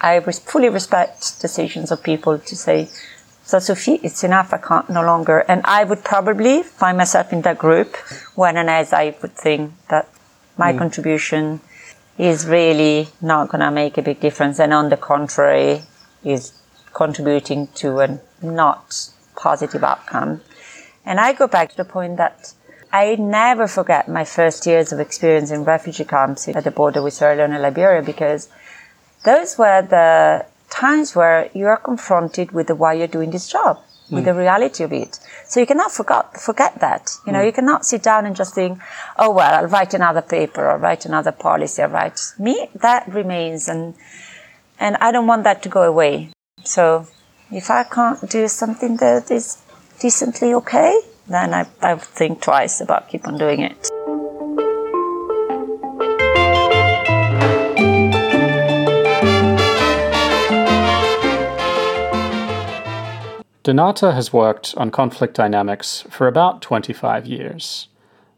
I fully respect decisions of people to say, so Sophie, it's enough. I can't no longer. And I would probably find myself in that group when and as I would think that my mm. contribution is really not going to make a big difference. And on the contrary, is contributing to a not positive outcome. And I go back to the point that I never forget my first years of experience in refugee camps at the border with Sierra Leone and Liberia because those were the times where you are confronted with the why you're doing this job, with mm. the reality of it. So you cannot forget, forget that. You know, mm. you cannot sit down and just think, oh, well, I'll write another paper or write another policy or write me. That remains. And, and I don't want that to go away. So if I can't do something that is decently okay, then I, I think twice about keep on doing it. Donata has worked on conflict dynamics for about 25 years.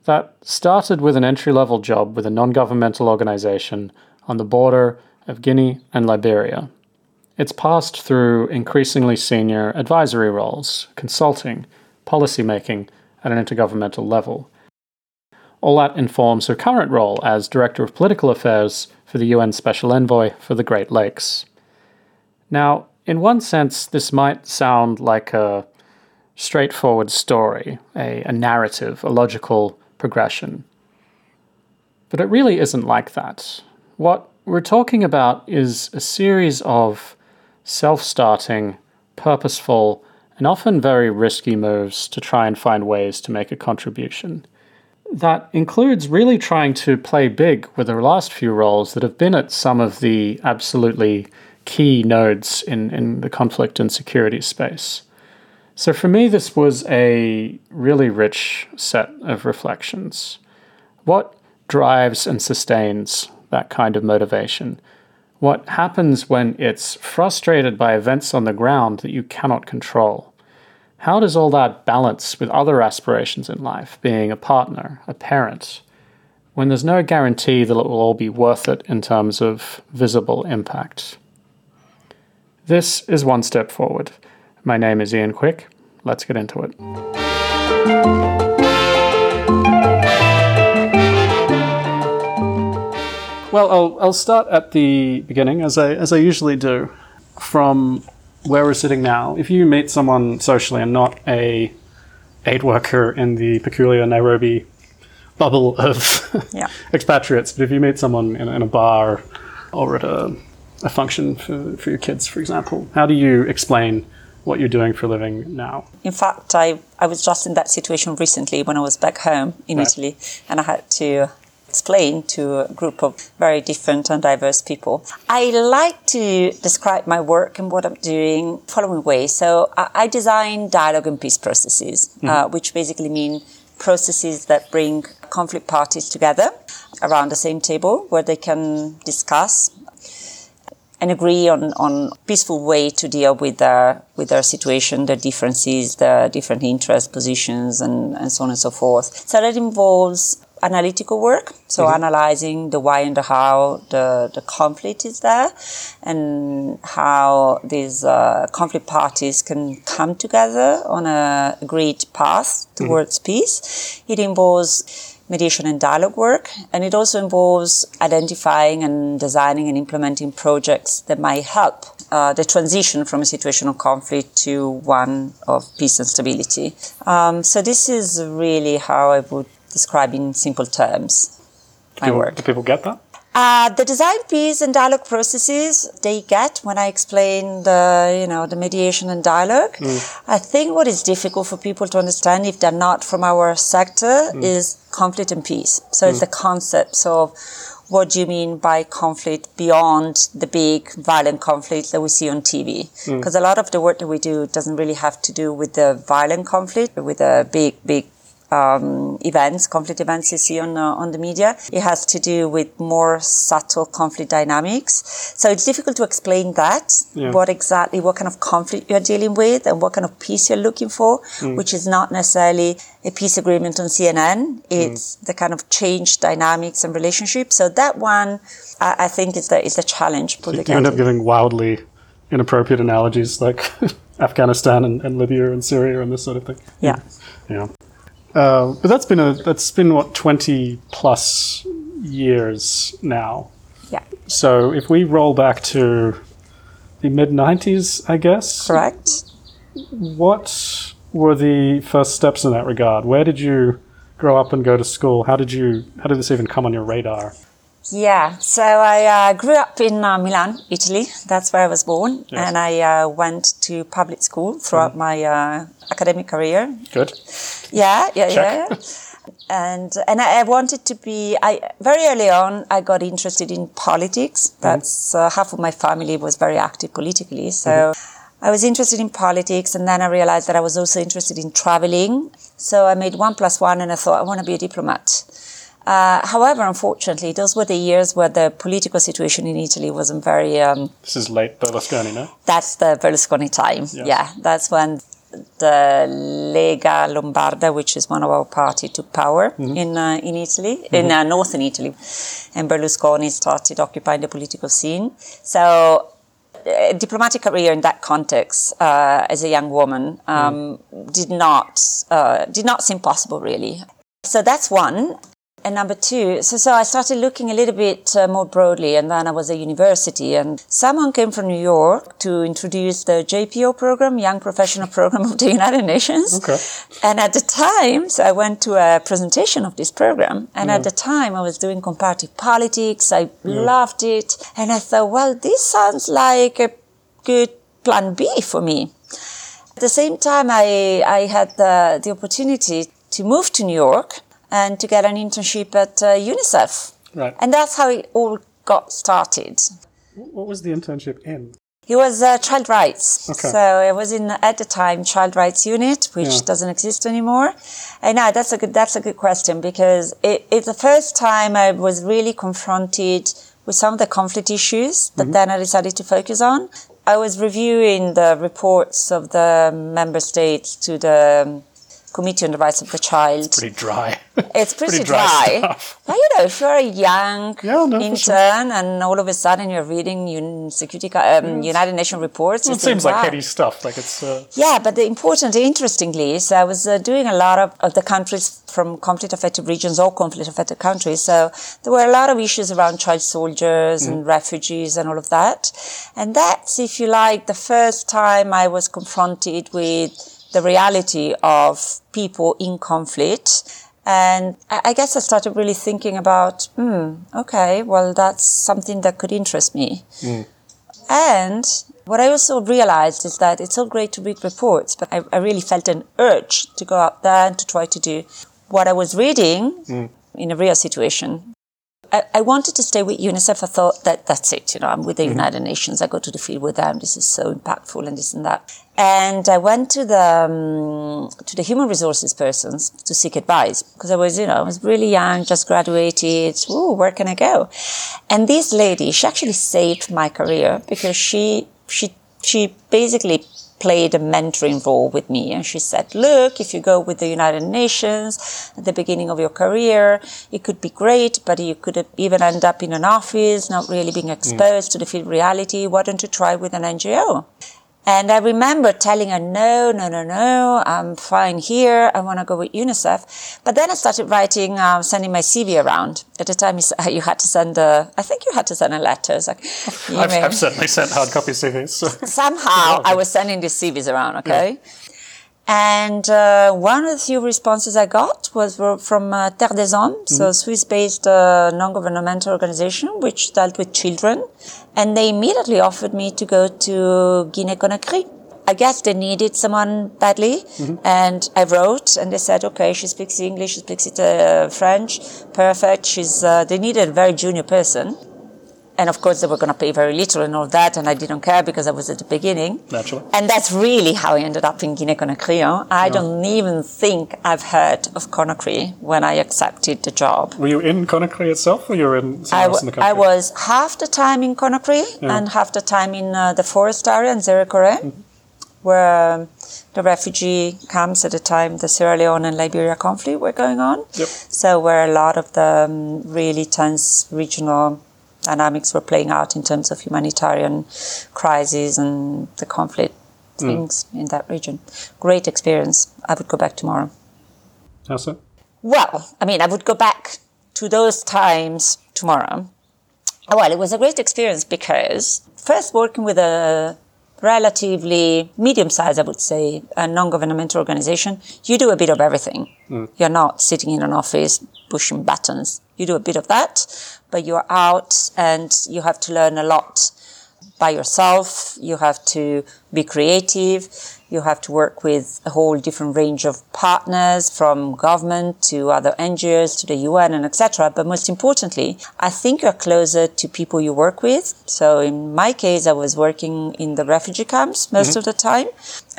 That started with an entry level job with a non governmental organization on the border of Guinea and Liberia. It's passed through increasingly senior advisory roles, consulting, policymaking at an intergovernmental level. All that informs her current role as Director of Political Affairs for the UN Special Envoy for the Great Lakes. Now, in one sense, this might sound like a straightforward story, a, a narrative, a logical progression. But it really isn't like that. What we're talking about is a series of self starting, purposeful, and often very risky moves to try and find ways to make a contribution. That includes really trying to play big with the last few roles that have been at some of the absolutely key nodes in, in the conflict and security space. So for me, this was a really rich set of reflections. What drives and sustains that kind of motivation? What happens when it's frustrated by events on the ground that you cannot control? How does all that balance with other aspirations in life, being a partner, a parent, when there's no guarantee that it will all be worth it in terms of visible impact? This is One Step Forward. My name is Ian Quick. Let's get into it. Well, I'll, I'll start at the beginning, as I, as I usually do, from where we're sitting now. If you meet someone socially and not a aid worker in the peculiar Nairobi bubble of yeah. expatriates, but if you meet someone in, in a bar or at a a function for, for your kids, for example? How do you explain what you're doing for a living now? In fact, I, I was just in that situation recently when I was back home in right. Italy and I had to explain to a group of very different and diverse people. I like to describe my work and what I'm doing following way. So I, I design dialogue and peace processes, mm-hmm. uh, which basically mean processes that bring conflict parties together around the same table where they can discuss and agree on, on peaceful way to deal with their with their situation, their differences, their different interests, positions, and, and so on and so forth. So that involves analytical work, so mm-hmm. analyzing the why and the how the, the conflict is there, and how these uh, conflict parties can come together on a agreed path towards mm-hmm. peace. It involves mediation and dialogue work. And it also involves identifying and designing and implementing projects that might help uh, the transition from a situation of conflict to one of peace and stability. Um, so this is really how I would describe in simple terms my people, work. Do people get that? Uh, the design piece and dialogue processes they get when I explain the, you know, the mediation and dialogue. Mm. I think what is difficult for people to understand if they're not from our sector mm. is conflict and peace. So mm. it's the concepts of what do you mean by conflict beyond the big violent conflict that we see on TV? Because mm. a lot of the work that we do doesn't really have to do with the violent conflict, but with the big, big um, events, conflict events you see on uh, on the media. It has to do with more subtle conflict dynamics. So it's difficult to explain that Yeah. what exactly what kind of conflict you're dealing with and what kind of peace you're looking for, which is not necessarily a peace agreement on CNN. It's the kind of change dynamics and relationships. So that one, I, I think, is the is the challenge. You end up giving wildly inappropriate analogies like Afghanistan and, and Libya and Syria and this sort of thing. yeah. Yeah. Uh, but that's been a that's been what twenty plus years now. Yeah. So if we roll back to the mid nineties, I guess. Correct. What were the first steps in that regard? Where did you grow up and go to school? How did you how did this even come on your radar? Yeah, so I uh, grew up in uh, Milan, Italy. That's where I was born, Yes. and I uh, went to public school throughout my uh, academic career. Good. Yeah, yeah, Check. yeah. And and I wanted to be. I very early on I got interested in politics. That's uh, half of my family was very active politically, so. I was interested in politics, and then I realized that I was also interested in traveling. So I made one plus one, and I thought I want to be a diplomat. Uh, however, unfortunately, those were the years where the political situation in Italy wasn't very. Um, This is late Berlusconi, no? that's the Berlusconi time. Yes. Yeah, that's when the Lega Lombarda, which is one of our party, took power in uh, in Italy, in uh, northern Italy, and Berlusconi started occupying the political scene. So. A diplomatic career in that context, uh, as a young woman, um, did not uh, did not seem possible, really. So that's one. And number two, so, so I started looking a little bit uh, more broadly, and then I was at university, and someone came from New York to introduce the JPO program, Young Professional Program of the United Nations. Okay. And at the time, so I went to a presentation of this program, and at the time I was doing comparative politics. I loved it, and I thought, well, this sounds like a good plan B for me. At the same time, I, I had the, the opportunity to move to New York and to get an internship at uh, UNICEF. Right. And that's how it all got started. What was the internship in? It was uh, child rights. Okay. So it was in at the time child rights unit, which Yeah. doesn't exist anymore. And now that's a good that's a good question because it, it's the first time I was really confronted with some of the conflict issues that Mm-hmm. then I decided to focus on. I was reviewing the reports of the member states to the um, Committee on the Rights of the Child. It's Pretty dry. It's pretty, pretty dry dry. But you know, if you're a young Yeah, no, for sure. intern and all of a sudden you're reading UN security, um, United Nations reports, you it seems like wow. heady stuff. Like it's. Uh, Yeah, but the important, interestingly, is I was uh, doing a lot of, of the countries from conflict-affected regions or conflict-affected countries. So there were a lot of issues around child soldiers and refugees and all of that. And that's, if you like, the first time I was confronted with the reality of people in conflict. And I guess I started really thinking about, hmm, okay, well, that's something that could interest me. And what I also realized is that it's all great to read reports, but I, I really felt an urge to go out there and to try to do what I was reading in a real situation. I, I wanted to stay with UNICEF. I thought that that's it. You know, I'm with the United Nations. I go to the field with them. This is so impactful and this and that. And I went to the um, to the human resources persons to seek advice because I was, you know, I was really young, just graduated. Ooh, where can I go? And this lady, she actually saved my career because she she she basically played a mentoring role with me. And she said look if you go with the united nations at the beginning of your career it could be great but you could even end up in an office not really being mm. exposed to the field reality. Why don't you try with an ngo and I remember telling her, no, no, no, no, I'm fine here. I want to go with UNICEF. But then I started writing, um, sending my CV around. At the time, you had to send a, I think you had to send a letter. It's like, you I've, I've certainly sent hard copy CVs. So. somehow I was sending these CVs around, okay? And uh, one of the few responses I got was from uh, Terre des Hommes, so a Swiss-based uh, non-governmental organization which dealt with children, and they immediately offered me to go to Guinea-Conakry. I guess they needed someone badly, and I wrote, and they said, "Okay, she speaks English, she speaks it, uh, French, perfect. She's." Uh, they needed a very junior person, and of course they were going to pay very little and all that, and I didn't care because I was at the beginning. Naturally. And that's really how I ended up in Guinea-Conakry. Huh? I don't even think I've heard of Conakry when I accepted the job. Were you in Conakry itself, or you were in somewhere I, else in the w- I country? was half the time in Conakry and half the time in uh, the forest area in Zerekore, Mm-hmm. where um, the refugee camps at the time, the Sierra Leone and Liberia conflict were going on. Yep. So where a lot of the um, really tense regional dynamics were playing out in terms of humanitarian crises and the conflict Mm. things in that region. Great experience. I would go back tomorrow. How so? Well, I mean, I would go back to those times tomorrow. Well, it was a great experience because first working with a relatively medium sized, I would say, a non governmental organization, you do a bit of everything. You're not sitting in an office pushing buttons. You do a bit of that, but you're out and you have to learn a lot by yourself. You have to be creative. You have to work with a whole different range of partners from government to other NGOs to the UN and etc. But most importantly, I think you're closer to people you work with. So in my case, I was working in the refugee camps most mm-hmm. of the time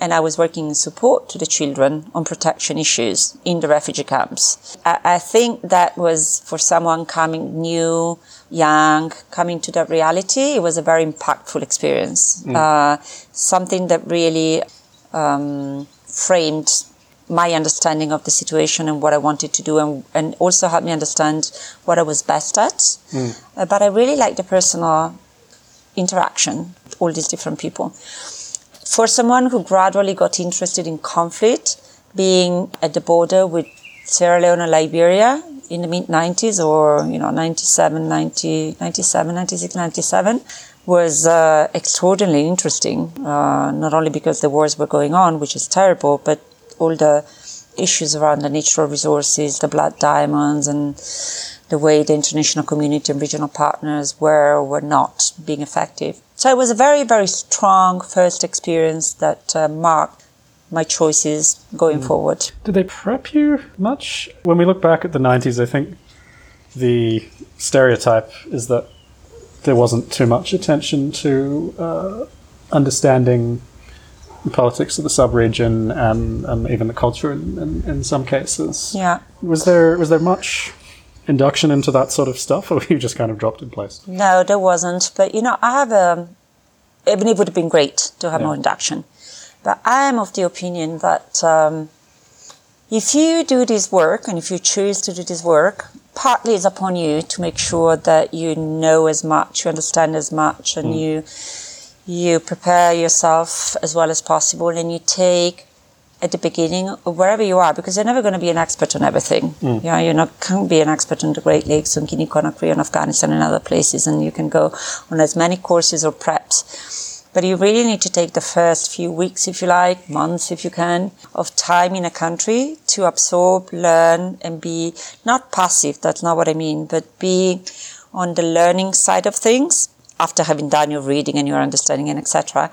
and I was working in support to the children on protection issues in the refugee camps. I, I think that was for someone coming new, young, coming to that reality, it was a very impactful experience. Uh, something that really um, framed my understanding of the situation and what I wanted to do, and, and also helped me understand what I was best at. Uh, but I really like the personal interaction with all these different people. For someone who gradually got interested in conflict, being at the border with Sierra Leone and Liberia in the mid 90s or, you know, 97, 90, 97, 96, 97 was uh, extraordinarily interesting. Uh, not only because the wars were going on, which is terrible, but all the issues around the natural resources, the blood diamonds, and the way the international community and regional partners were or were not being effective. So it was a very, very strong first experience that uh, marked my choices going forward. Did they prep you much? When we look back at the 90s, I think the stereotype is that there wasn't too much attention to uh, understanding the politics of the sub-region and, and even the culture in, in, in some cases. Yeah. Was there was there much induction into that sort of stuff, or were you just kind of dropped in place? No, there wasn't. But you know, I have a. I mean, it would have been great to have more induction, but I am of the opinion that um, if you do this work and if you choose to do this work, partly it's upon you to make sure that you know as much, you understand as much, and you you prepare yourself as well as possible, and you take at the beginning, wherever you are, because you're never going to be an expert on everything. Yeah, you're not can't be an expert on the Great Lakes, on Guinea Conakry, on Afghanistan, and other places, and you can go on as many courses or preps. But you really need to take the first few weeks, if you like, months, if you can, of time in a country to absorb, learn, and be not passive. That's not what I mean, but be on the learning side of things after having done your reading and your understanding and etc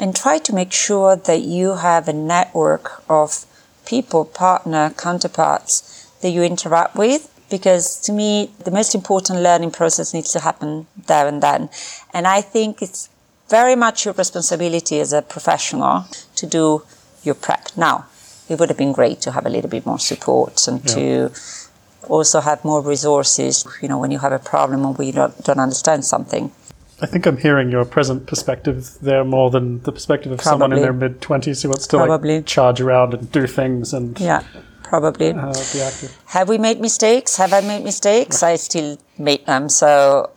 and try to make sure that you have a network of people partner counterparts that you interact with because to me the most important learning process needs to happen there and then and i think it's very much your responsibility as a professional to do your prep now it would have been great to have a little bit more support and to also have more resources you know when you have a problem or we don't, don't understand something I think I'm hearing your present perspective there more than the perspective of someone in their mid twenties who wants to Probably. like charge around and do things and yeah probably uh, be active. Have we made mistakes? Have I made mistakes? I still make them. So,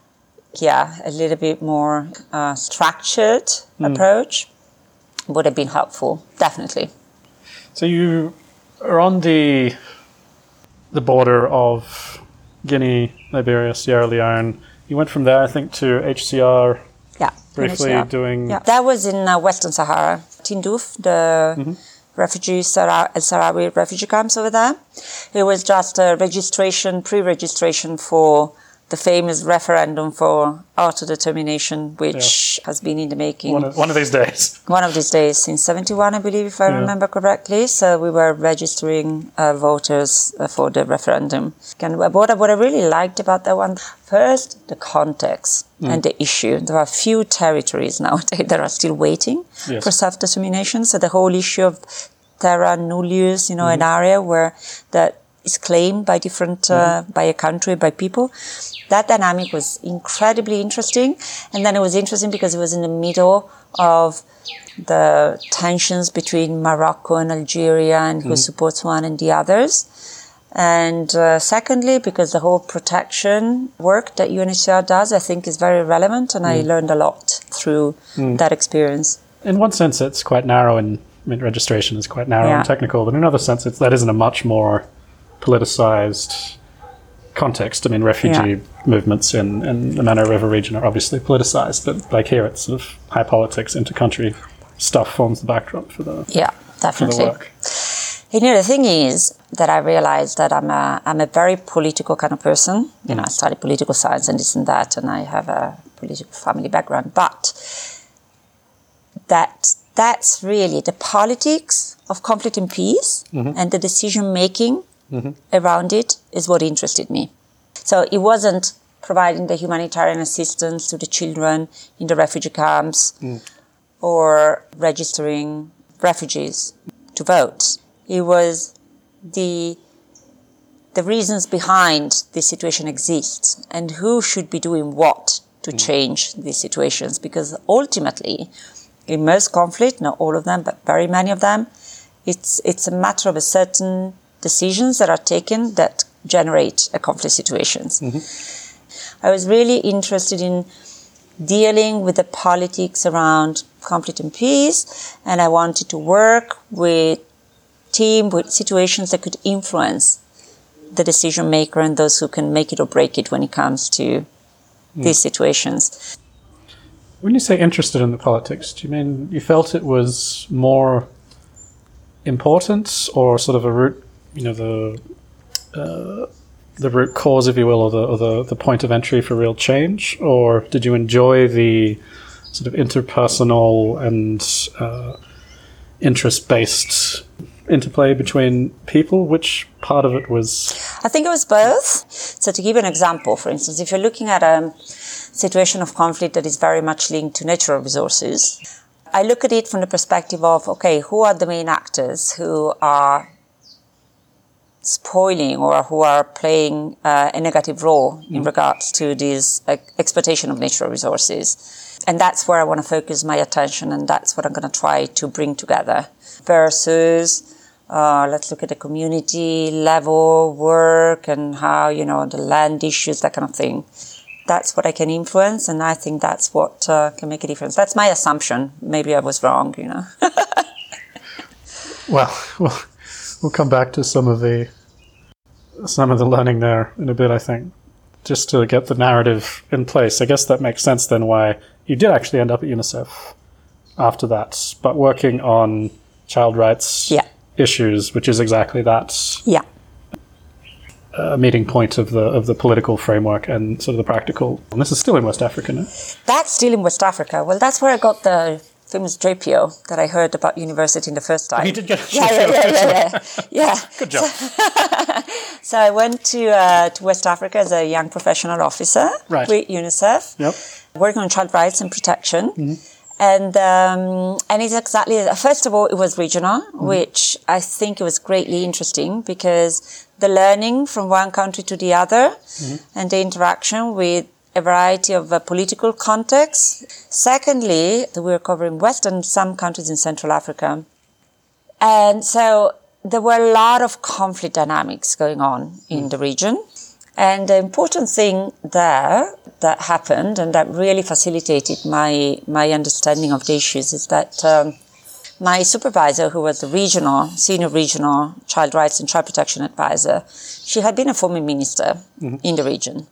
yeah, a little bit more uh, structured approach would have been helpful, definitely. So you are on the the border of Guinea, Liberia, Sierra Leone. You went from there, I think, to HCR Yeah. briefly yeah. doing. Yeah, that was in uh, Western Sahara, Tindouf, the refugee Sahra- Sahrawi refugee camps over there. It was just a registration, pre-registration for the famous referendum for autodetermination, which yeah. has been in the making. One of, one of, these days. One of these days, since 71, I believe, if I yeah. remember correctly. So we were registering uh, voters uh, for the referendum. And what, what I really liked about that one, first, the context mm. and the issue. There are few territories nowadays that are still waiting yes. for self-determination. So the whole issue of terra nullius, you know, mm-hmm. an area where that is claimed by different, uh, mm-hmm. by a country, by people. That dynamic was incredibly interesting. And then it was interesting because it was in the middle of the tensions between Morocco and Algeria and who mm-hmm. supports one and the others. And uh, secondly, because the whole protection work that UNHCR does, I think is very relevant and I mm. learned a lot through mm. that experience. In one sense, it's quite narrow and I mean, registration is quite narrow yeah. and technical, but in another sense, it's, that isn't a much more politicized context. I mean, refugee yeah. movements in, in the Mano River region are obviously politicized, but like here, it's sort of high politics, inter-country stuff forms the backdrop for the yeah, definitely. The work. You know, the thing is that I realized that I'm a I'm a very political kind of person. You know, I studied political science and this and that, and I have a political family background, but that that's really the politics of conflict and peace mm-hmm. and the decision making mm-hmm. around it is what interested me. So it wasn't providing the humanitarian assistance to the children in the refugee camps mm. or registering refugees to vote. It was the the reasons behind this situation exists and who should be doing what to mm. change these situations because ultimately in most conflict not all of them but very many of them it's it's a matter of a certain decisions that are taken that generate a conflict situations. Mm-hmm. I was really interested in dealing with the politics around conflict and peace, and I wanted to work with team with situations that could influence the decision maker and those who can make it or break it when it comes to mm. these situations. When you say interested in the politics, do you mean you felt it was more important or sort of a route you know the uh, the root cause, if you will, or the or the, the point of entry for real change, or did you enjoy the sort of interpersonal and uh, interest based interplay between people? Which part of it was? I think it was both. So, to give an example, for instance, if you're looking at a situation of conflict that is very much linked to natural resources, I look at it from the perspective of okay, who are the main actors who are spoiling or who are playing uh, a negative role mm. in regards to this uh, exploitation of natural resources. And that's where I want to focus my attention, and that's what I'm going to try to bring together. Versus, uh, let's look at the community level work and how, you know, the land issues, that kind of thing. That's what I can influence, and I think that's what uh, can make a difference. That's my assumption. Maybe I was wrong, you know. well, well we'll come back to some of the some of the learning there in a bit. I think just to get the narrative in place. I guess that makes sense then why you did actually end up at UNICEF after that, but working on child rights yeah. issues, which is exactly that. Yeah. Uh, meeting point of the of the political framework and sort of the practical. And this is still in West Africa, no? That's still in West Africa. Well, that's where I got the famous JPO that I heard about university in the first time. You did get a yeah, yeah, yeah, yeah, yeah, yeah. Good job. So, so I went to uh, to West Africa as a young professional officer right. with UNICEF, yep. working on child rights and protection. Mm-hmm. And um, and it's exactly first of all it was regional, mm-hmm. which I think it was greatly interesting because the learning from one country to the other mm-hmm. and the interaction with a variety of uh, political contexts. Secondly, we're covering Western, some countries in Central Africa. And so there were a lot of conflict dynamics going on in the region. And the important thing there that happened and that really facilitated my, my understanding of the issues is that um, my supervisor, who was the regional, senior regional child rights and child protection advisor, she had been a former minister mm-hmm. in the region.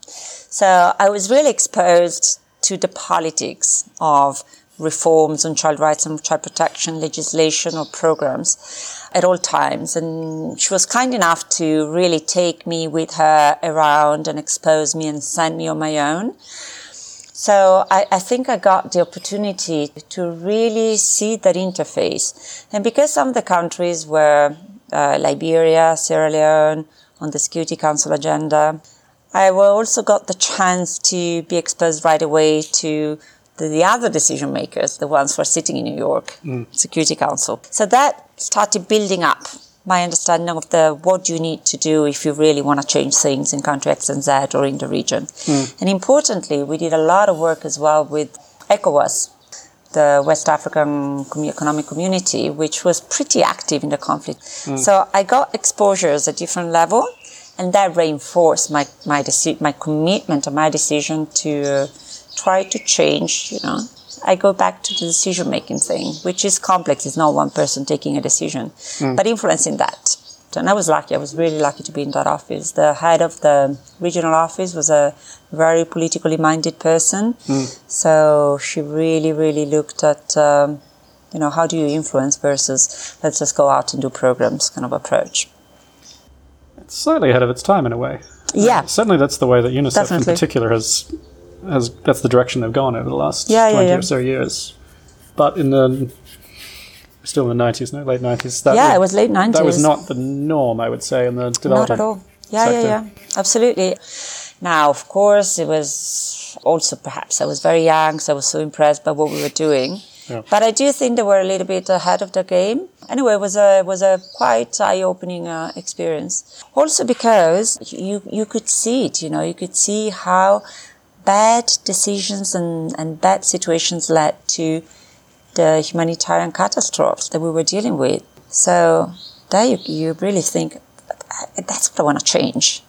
So I was really exposed to the politics of reforms on child rights and child protection legislation or programs at all times. And she was kind enough to really take me with her around and expose me and send me on my own. So I, I, think I got the opportunity to really see that interface. And because some of the countries were uh, Liberia, Sierra Leone on the Security Council agenda, I also got the chance to be exposed right away to the, the other decision makers, the ones who are sitting in New York, mm. Security Council. So that started building up my understanding of the what you need to do if you really want to change things in country X and Z or in the region. Mm. And importantly, we did a lot of work as well with ECOWAS, the West African Economic Community, which was pretty active in the conflict. Mm. So I got exposures at different level, and that reinforced my my deci- my commitment and my decision to uh, try to change, you know, I go back to the decision making thing, which is complex. It's not one person taking a decision, mm. but influencing that. And I was lucky. I was really lucky to be in that office. The head of the regional office was a very politically minded person. Mm. So she really, really looked at, um, you know, how do you influence versus let's just go out and do programs kind of approach. It's slightly ahead of its time in a way. Yeah. Uh, certainly that's the way that UNICEF Definitely. in particular has has that's the direction they've gone over the last yeah, twenty yeah, yeah. or so years. But in the still in the nineties, no late nineties. Yeah, was, it was late nineties. That was not the norm, I would say, in the development. Not at all. Yeah, sector. yeah, yeah, absolutely. Now, of course, it was also perhaps I was very young, so I was so impressed by what we were doing. Yeah. But I do think they were a little bit ahead of the game. Anyway, it was a was a quite eye-opening uh, experience. Also because you you could see it, you know, you could see how bad decisions and, and bad situations led to the humanitarian catastrophes that we were dealing with. So there you, you really think that's what I want to change.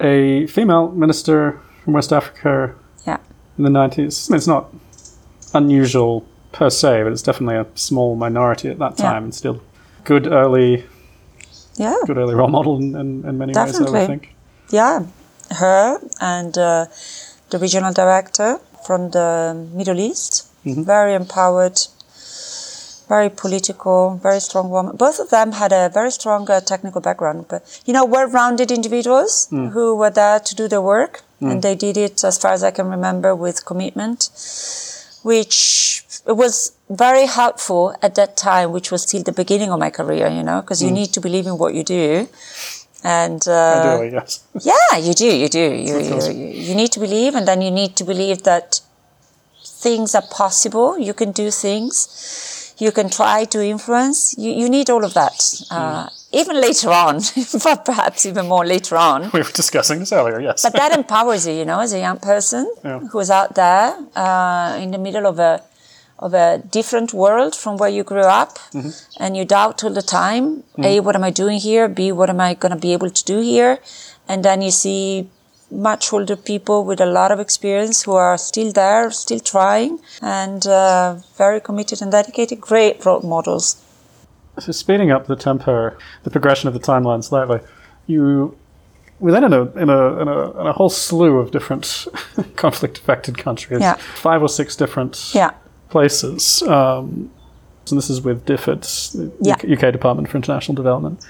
A female minister from West Africa yeah. in the 90s. It's not unusual per se, but it's definitely a small minority at that time yeah. and still good early yeah. good early role model in, in, in many definitely. ways, I would think. Yeah, her and uh, the regional director from the Middle East. Mm-hmm. Very empowered, very political, very strong woman. Both of them had a very strong uh, technical background, but you know, well-rounded individuals mm. who were there to do their work, mm. and they did it, as far as I can remember, with commitment, which was very helpful at that time, which was still the beginning of my career. You know, because mm. you need to believe in what you do, and uh, I do, yes. yeah, you do, you do. You, you, you need to believe, and then you need to believe that things are possible. You can do things. You can try to influence. You, you need all of that. Uh, mm. Even later on, but perhaps even more later on. We were discussing this earlier, yes. but that empowers you, you know, as a young person yeah. who's out there uh, in the middle of a of a different world from where you grew up mm-hmm. and you doubt all the time mm-hmm. a what am i doing here b what am i going to be able to do here and then you see much older people with a lot of experience who are still there still trying and uh, very committed and dedicated great role models so speeding up the tempo the progression of the timeline slightly you we're then in a, in a, in a, in a whole slew of different conflict affected countries yeah. five or six different yeah places. Um, and this is with DFID, yeah. UK Department for International Development.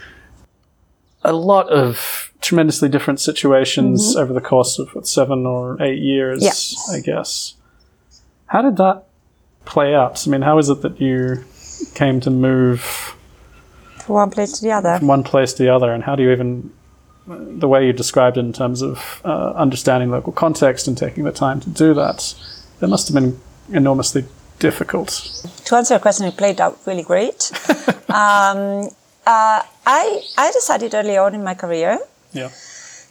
A lot of tremendously different situations mm-hmm. over the course of what, seven or eight years, yeah. I guess. How did that play out? I mean, how is it that you came to move from one place to the other? From one place to the other, and how do you even the way you described it in terms of uh, understanding local context and taking the time to do that? There must have been enormously difficult? To answer your question, it played out really great. um, uh, I I decided early on in my career. Yeah.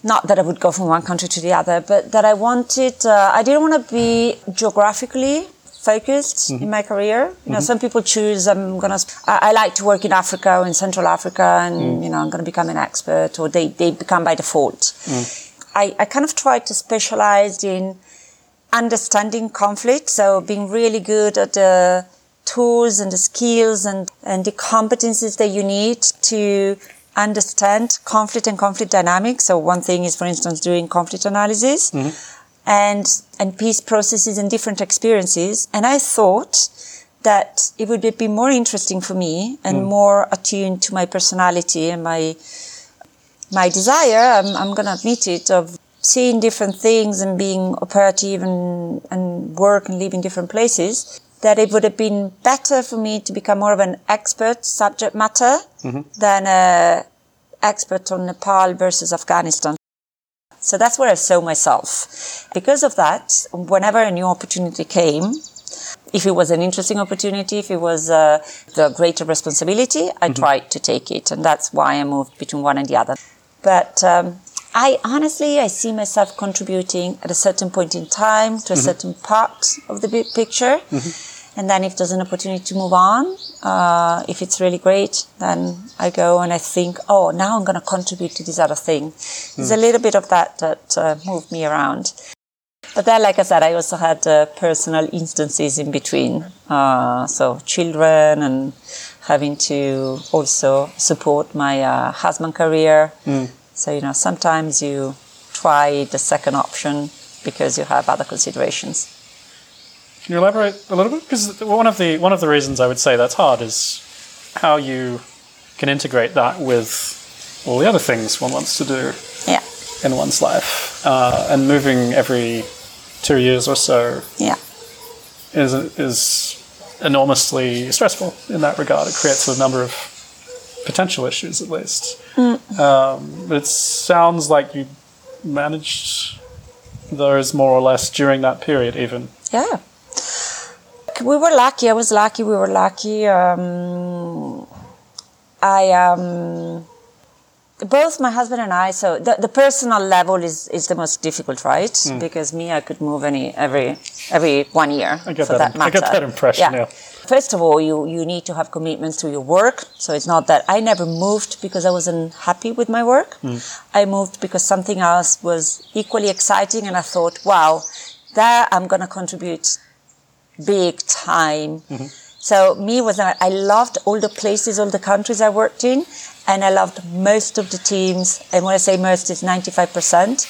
Not that I would go from one country to the other, but that I wanted. Uh, I didn't want to be geographically focused mm-hmm. in my career. You know, mm-hmm. some people choose. I'm gonna. I, I, like to work in Africa or in Central Africa, and mm. you know, I'm gonna become an expert, or they they become by default. Mm. I, I kind of tried to specialize in understanding conflict. So being really good at the tools and the skills and, and the competencies that you need to understand conflict and conflict dynamics. So one thing is, for instance, doing conflict analysis. Mm-hmm. and, and peace processes and different experiences. And I thought that it would be more interesting for me and mm. more attuned to my personality and my, my desire, I'm, I'm going to admit it, of seeing different things and being operative and, and work and live in different places, that it would have been better for me to become more of an expert subject matter mm-hmm. than a expert on Nepal versus Afghanistan. So that's where I saw myself. Because of that, whenever a new opportunity came, if it was an interesting opportunity, if it was uh, the greater responsibility, I mm-hmm. tried to take it. And that's why I moved between one and the other. But um, I honestly, I see myself contributing at a certain point in time to a mm-hmm. certain part of the big picture. Mm-hmm. And then if there's an opportunity to move on, uh, if it's really great, then I go and I think, oh, now I'm going to contribute to this other thing. Mm. There's a little bit of that that uh, moved me around. But then, like I said, I also had uh, personal instances in between. Uh, so children and having to also support my uh, husband career. Mm. So, you know, sometimes you try the second option because you have other considerations. Can you elaborate a little bit? Because one of the one of the reasons I would say that's hard is how you can integrate that with all the other things one wants to do yeah. in one's life, uh, and moving every two years or so. Yeah. Is is enormously stressful in that regard. It creates a number of potential issues, at least. Mm. Um, it sounds like you managed those more or less during that period, even. Yeah we were lucky. I was lucky. We were lucky. Um, I um, both my husband and I. So the, the personal level is, is the most difficult, right? Mm. Because me, I could move any every every one year. I get that. that I get that impression. Yeah. yeah. First of all, you you need to have commitments to your work. So it's not that I never moved because I wasn't happy with my work. Mm. I moved because something else was equally exciting, and I thought, wow, there I'm going to contribute big time. Mm-hmm. So me was I loved all the places, all the countries I worked in, and I loved most of the teams. And when I say most, it's ninety five percent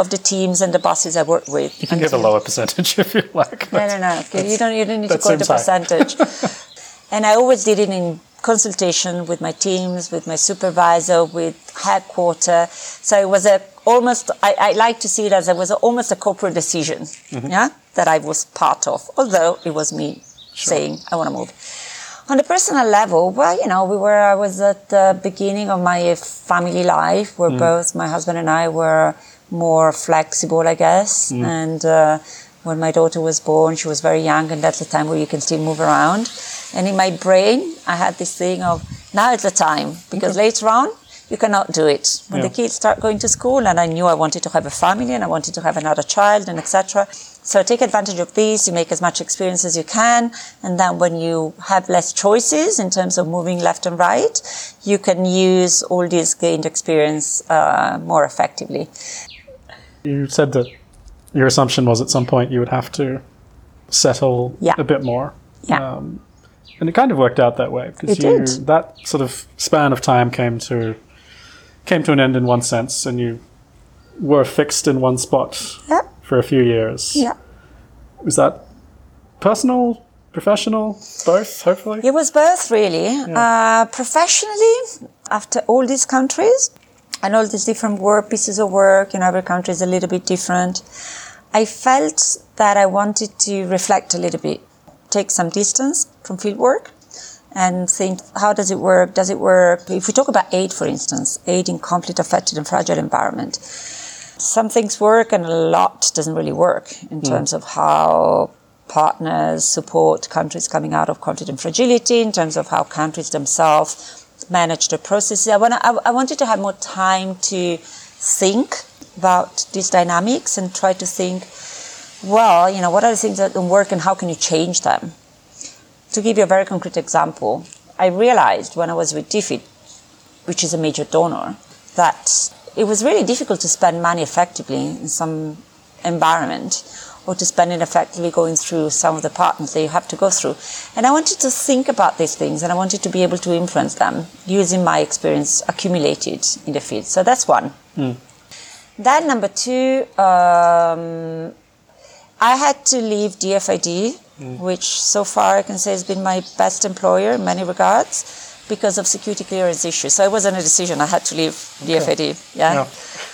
of the teams and the bosses I worked with. You can give a lower percentage if you like. No, no, no. You don't. You don't need to quote the percentage. and I always did it in consultation with my teams, with my supervisor, with headquarter. So it was a almost. I, I like to see it as it was a, almost a corporate decision. Mm-hmm. Yeah that I was part of, although it was me sure. saying, I want to move. On the personal level, well, you know, we were, I was at the beginning of my family life where mm. both my husband and I were more flexible, I guess. Mm. And uh, when my daughter was born, she was very young, and that's the time where you can still move around. And in my brain, I had this thing of now is the time because okay. later on, you cannot do it. When yeah. the kids start going to school, and I knew I wanted to have a family and I wanted to have another child and etc. So take advantage of these. You make as much experience as you can, and then when you have less choices in terms of moving left and right, you can use all this gained experience uh, more effectively. You said that your assumption was at some point you would have to settle yeah. a bit more. Yeah. Um, and it kind of worked out that way because that sort of span of time came to came to an end in one sense, and you were fixed in one spot yeah. for a few years. Yeah. Was that personal, professional, both? Hopefully, it was both really. Yeah. Uh, professionally, after all these countries and all these different work pieces of work, you know, every country is a little bit different. I felt that I wanted to reflect a little bit, take some distance from field work and think how does it work? Does it work? If we talk about aid, for instance, aid in conflict affected and fragile environment, some things work and a lot doesn't really work in mm. terms of how partners support countries coming out of conflict and fragility, in terms of how countries themselves manage the processes. I, wanna, I, I wanted to have more time to think about these dynamics and try to think, well, you know, what are the things that don't work and how can you change them? To give you a very concrete example, I realized when I was with DFID, which is a major donor, that it was really difficult to spend money effectively in some environment or to spend it effectively going through some of the partners that you have to go through. And I wanted to think about these things and I wanted to be able to influence them using my experience accumulated in the field. So that's one. Mm. Then number two, um, I had to leave DFID, mm. which so far I can say has been my best employer in many regards because of security clearance issues. So it wasn't a decision. I had to leave DFID. Yeah.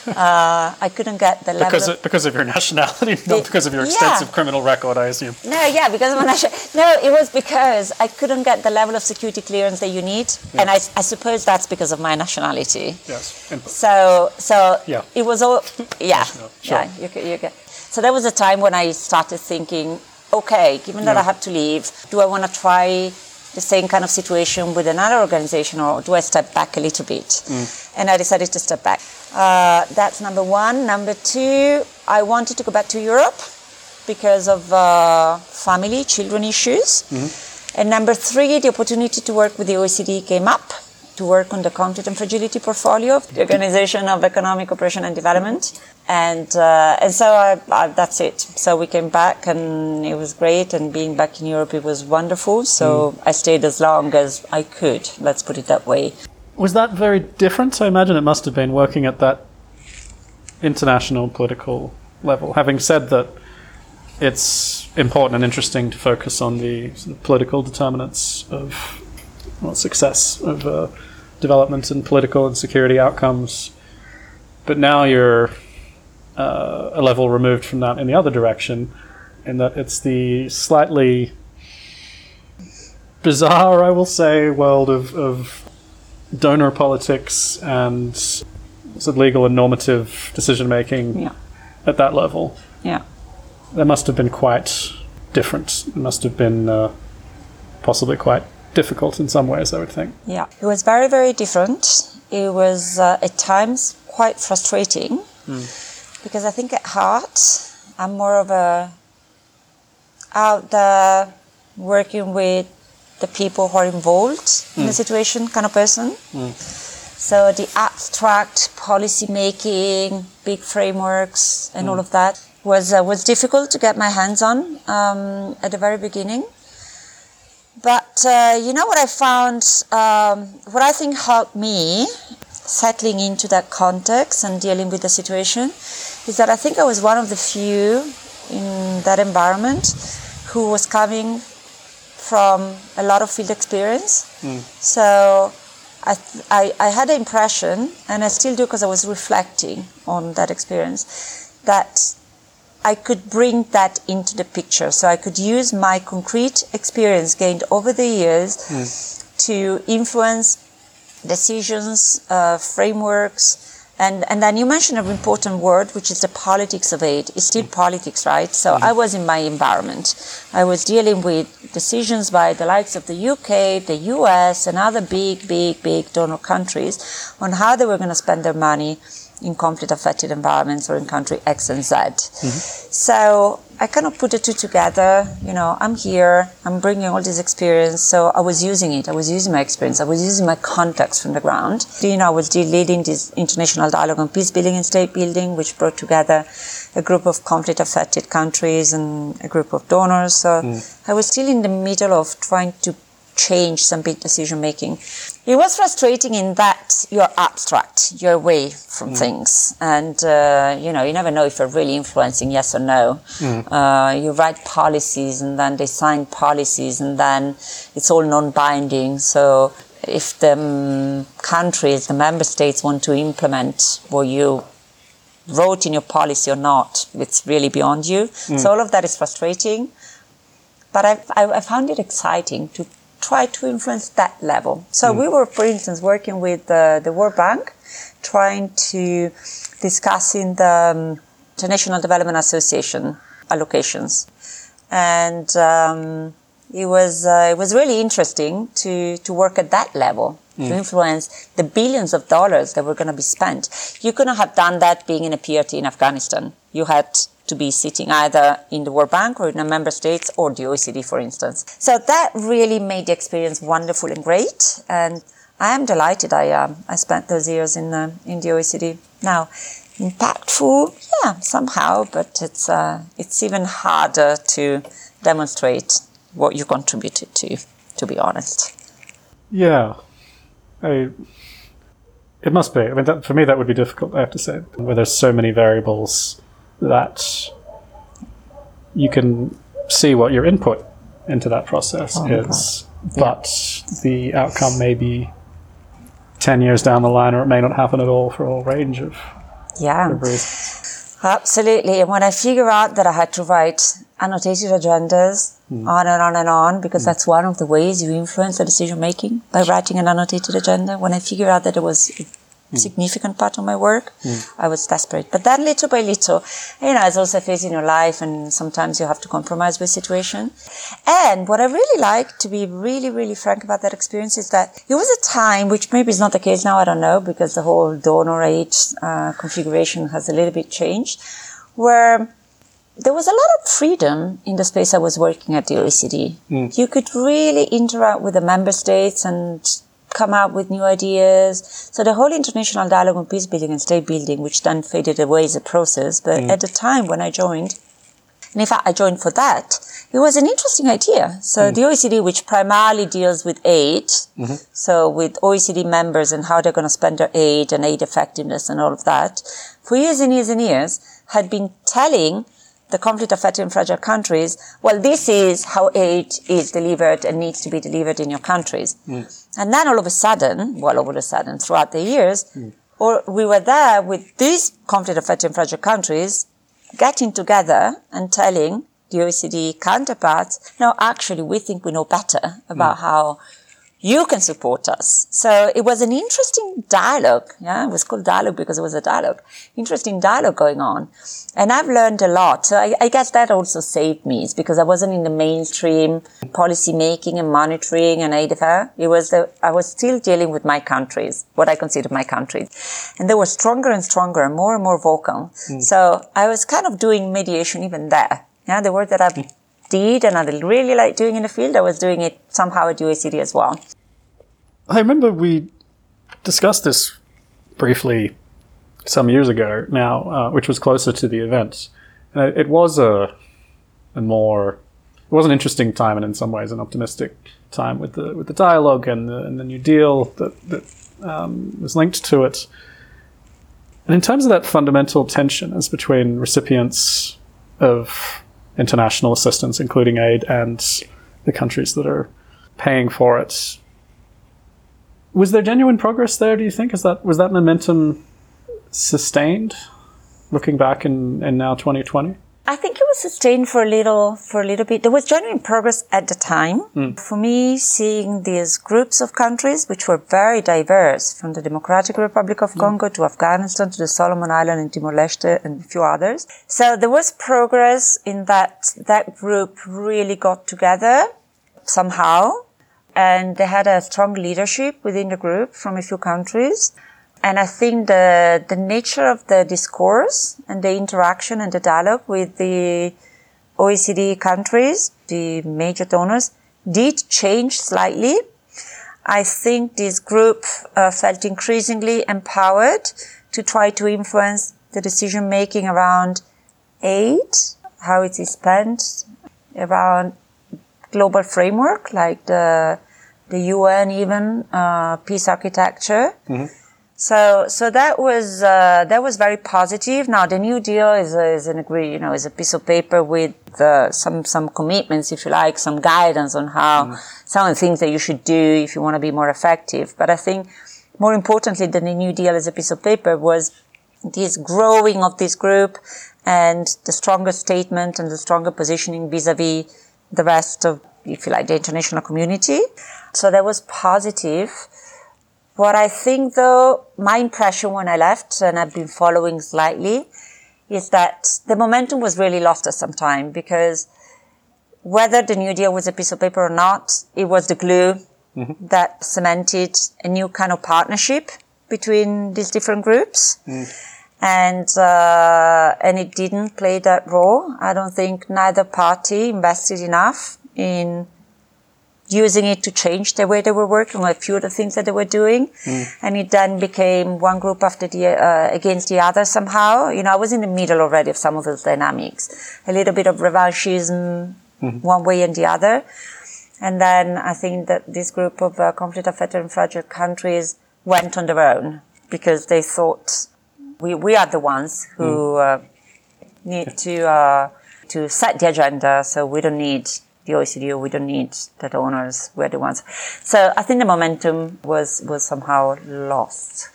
yeah. uh, I couldn't get the level because of, because of your nationality, not because of your extensive yeah. criminal record, I assume. No, yeah, because of my nationality. No, it was because I couldn't get the level of security clearance that you need, yeah. and I, I suppose that's because of my nationality. Yes. So so yeah. it was all yeah sure. yeah you you. So there was a time when I started thinking, okay, given that I have to leave, do I want to try the same kind of situation with another organization, or do I step back a little bit? Mm. And I decided to step back. Uh, that's number one. Number two, I wanted to go back to Europe because of uh, family, children issues. Mm-hmm. And number three, the opportunity to work with the OECD came up to work on the conflict and fragility portfolio of the Organization of Economic Cooperation and Development. And, uh, and so I, I, that's it. So we came back and it was great. And being back in Europe, it was wonderful. So mm. I stayed as long as I could, let's put it that way. Was that very different? I imagine it must have been working at that international political level. Having said that, it's important and interesting to focus on the political determinants of well, success of uh, development and political and security outcomes. But now you're uh, a level removed from that in the other direction, in that it's the slightly bizarre, I will say, world of, of donor politics and sort of legal and normative decision making yeah. at that level. Yeah. That must have been quite different. It must have been uh, possibly quite difficult in some ways, I would think. Yeah, it was very, very different. It was uh, at times quite frustrating mm. because I think at heart I'm more of a out there working with the people who are involved mm. in the hmm. situation kind of person. Mm. So the abstract policy making, big frameworks, and all hmm. of that was uh, was difficult to get my hands on um, at the very beginning. But uh, you know what I found, um, what I think helped me settling into that context and dealing with the situation is that I think I was one of the few in that environment who was coming from a lot of field experience. Mm. So I, th- I, I, had the impression, and I still do because I was reflecting on that experience, that I could bring that into the picture. So I could use my concrete experience gained over the years mm. to influence decisions, uh, frameworks, and, and then you mentioned an important word, which is the politics of aid. It's still politics, right? So mm-hmm. I was in my environment. I was dealing with decisions by the likes of the UK, the US, and other big, big, big donor countries on how they were going to spend their money in conflict affected environments or in country X and Z. Mm-hmm. So I kind of put the two together. You know, I'm here, I'm bringing all this experience. So I was using it. I was using my experience. I was using my contacts from the ground. You know, I was leading this international dialogue on peace building and state building, which brought together a group of conflict affected countries and a group of donors. So mm. I was still in the middle of trying to change some big decision making. It was frustrating in that you're abstract, you're away from mm. things, and uh, you know you never know if you're really influencing yes or no. Mm. Uh, you write policies, and then they sign policies, and then it's all non-binding. So if the um, countries, the member states, want to implement what you wrote in your policy or not, it's really beyond you. Mm. So all of that is frustrating. But I, I, I found it exciting to try to influence that level. So mm. we were, for instance, working with uh, the World Bank, trying to discuss in the um, International Development Association allocations, and um, it was uh, it was really interesting to to work at that level. Mm. To influence the billions of dollars that were going to be spent. You couldn't have done that being in a PRT in Afghanistan. You had to be sitting either in the World Bank or in a member states or the OECD, for instance. So that really made the experience wonderful and great. And I am delighted I, um, I spent those years in, uh, in the OECD. Now, impactful, yeah, somehow, but it's, uh, it's even harder to demonstrate what you contributed to, to be honest. Yeah. I, It must be. I mean, that, for me, that would be difficult. I have to say, where there's so many variables that you can see what your input into that process Oh is, but the outcome may be ten years down the line, or it may not happen at all for a whole range of, Yeah. of reasons. Absolutely. And when I figure out that I had to write annotated agendas hmm. on and on and on, because hmm. that's one of the ways you influence the decision making by writing an annotated agenda. When I figured out that it was Mm. significant part of my work, mm. I was desperate. But then little by little, you know, it's also a phase in your life and sometimes you have to compromise with situation. And what I really like, to be really, really frank about that experience, is that it was a time, which maybe is not the case now, I don't know, because the whole donor aid uh, configuration has a little bit changed, where there was a lot of freedom in the space I was working at the OECD. Mm. You could really interact with the member states and come up with new ideas. So the whole international dialogue on peace building and state building, which then faded away as a process, but mm. at the time when I joined, and in fact I joined for that, it was an interesting idea. So mm. the OECD, which primarily deals with aid, mm-hmm. so with OECD members and how they're going to spend their aid and aid effectiveness and all of that, for years and years and years, had been telling the conflict affected and fragile countries, well, this is how aid is delivered and needs to be delivered in your countries. And then all of a sudden, well, all of a sudden, throughout the years, mm. or we were there with these conflict affected and fragile countries getting together and telling the OECD counterparts, no, actually, we think we know better about mm. how you can support us. So it was an interesting dialogue. Yeah, it was called dialogue because it was a dialogue. Interesting dialogue going on. And I've learned a lot. So I, I guess that also saved me. It's because I wasn't in the mainstream policy making and monitoring and aid affair. It was the, I was still dealing with my countries, what I considered my countries. And they were stronger and stronger and more and more vocal. Mm. So I was kind of doing mediation even there. Yeah, the work that I mm. did and I really like doing in the field, I was doing it somehow at OECD as well. I remember we discussed this briefly some years ago now, uh, which was closer to the event. And it, was a, a more, it was an interesting time and in some ways an optimistic time with the with the dialogue and the, and the New Deal that, that um, was linked to it. And in terms of that fundamental tension as between recipients of international assistance, including aid, and the countries that are paying for it, was there genuine progress there? Do you think is that was that momentum sustained? Looking back in, in now 2020, I think it was sustained for a little, for a little bit. There was genuine progress at the time. Hmm. For me, seeing these groups of countries, which were very diverse, from the Democratic Republic of hmm. Congo to Afghanistan to the Solomon Island and Timor-Leste and a few others. So there was progress in that that group really got together somehow, and they had a strong leadership within the group from a few countries. And I think the, the nature of the discourse and the interaction and the dialogue with the OECD countries, the major donors, did change slightly. I think this group uh, felt increasingly empowered to try to influence the decision making around aid, how it is spent, around global framework like the the UN even uh, peace architecture. So, so that was uh, that was very positive. Now, the New Deal is, a, is an agree, you know, is a piece of paper with uh, some some commitments, if you like, some guidance on how some of the things that you should do if you want to be more effective. But I think more importantly than the New Deal as a piece of paper was this growing of this group and the stronger statement and the stronger positioning vis-a-vis the rest of, if you like, the international community. So that was positive. What I think though, my impression when I left, and I've been following slightly, is that the momentum was really lost at some time because whether the New Deal was a piece of paper or not, it was the glue mm-hmm. that cemented a new kind of partnership between these different groups. Mm. And, uh, and it didn't play that role. I don't think neither party invested enough in using it to change the way they were working or a few of the things that they were doing. And it then became one group after the, uh, against the other somehow. You know, I was in the middle already of some of those dynamics. A little bit of revanchism one way and the other. And then I think that this group of uh, conflict affected and fragile countries went on their own. because they thought we, we are the ones who uh, need to uh, to set the agenda. So we don't need the OECD, we don't need the donors. We're the ones. So I think the momentum was was somehow lost.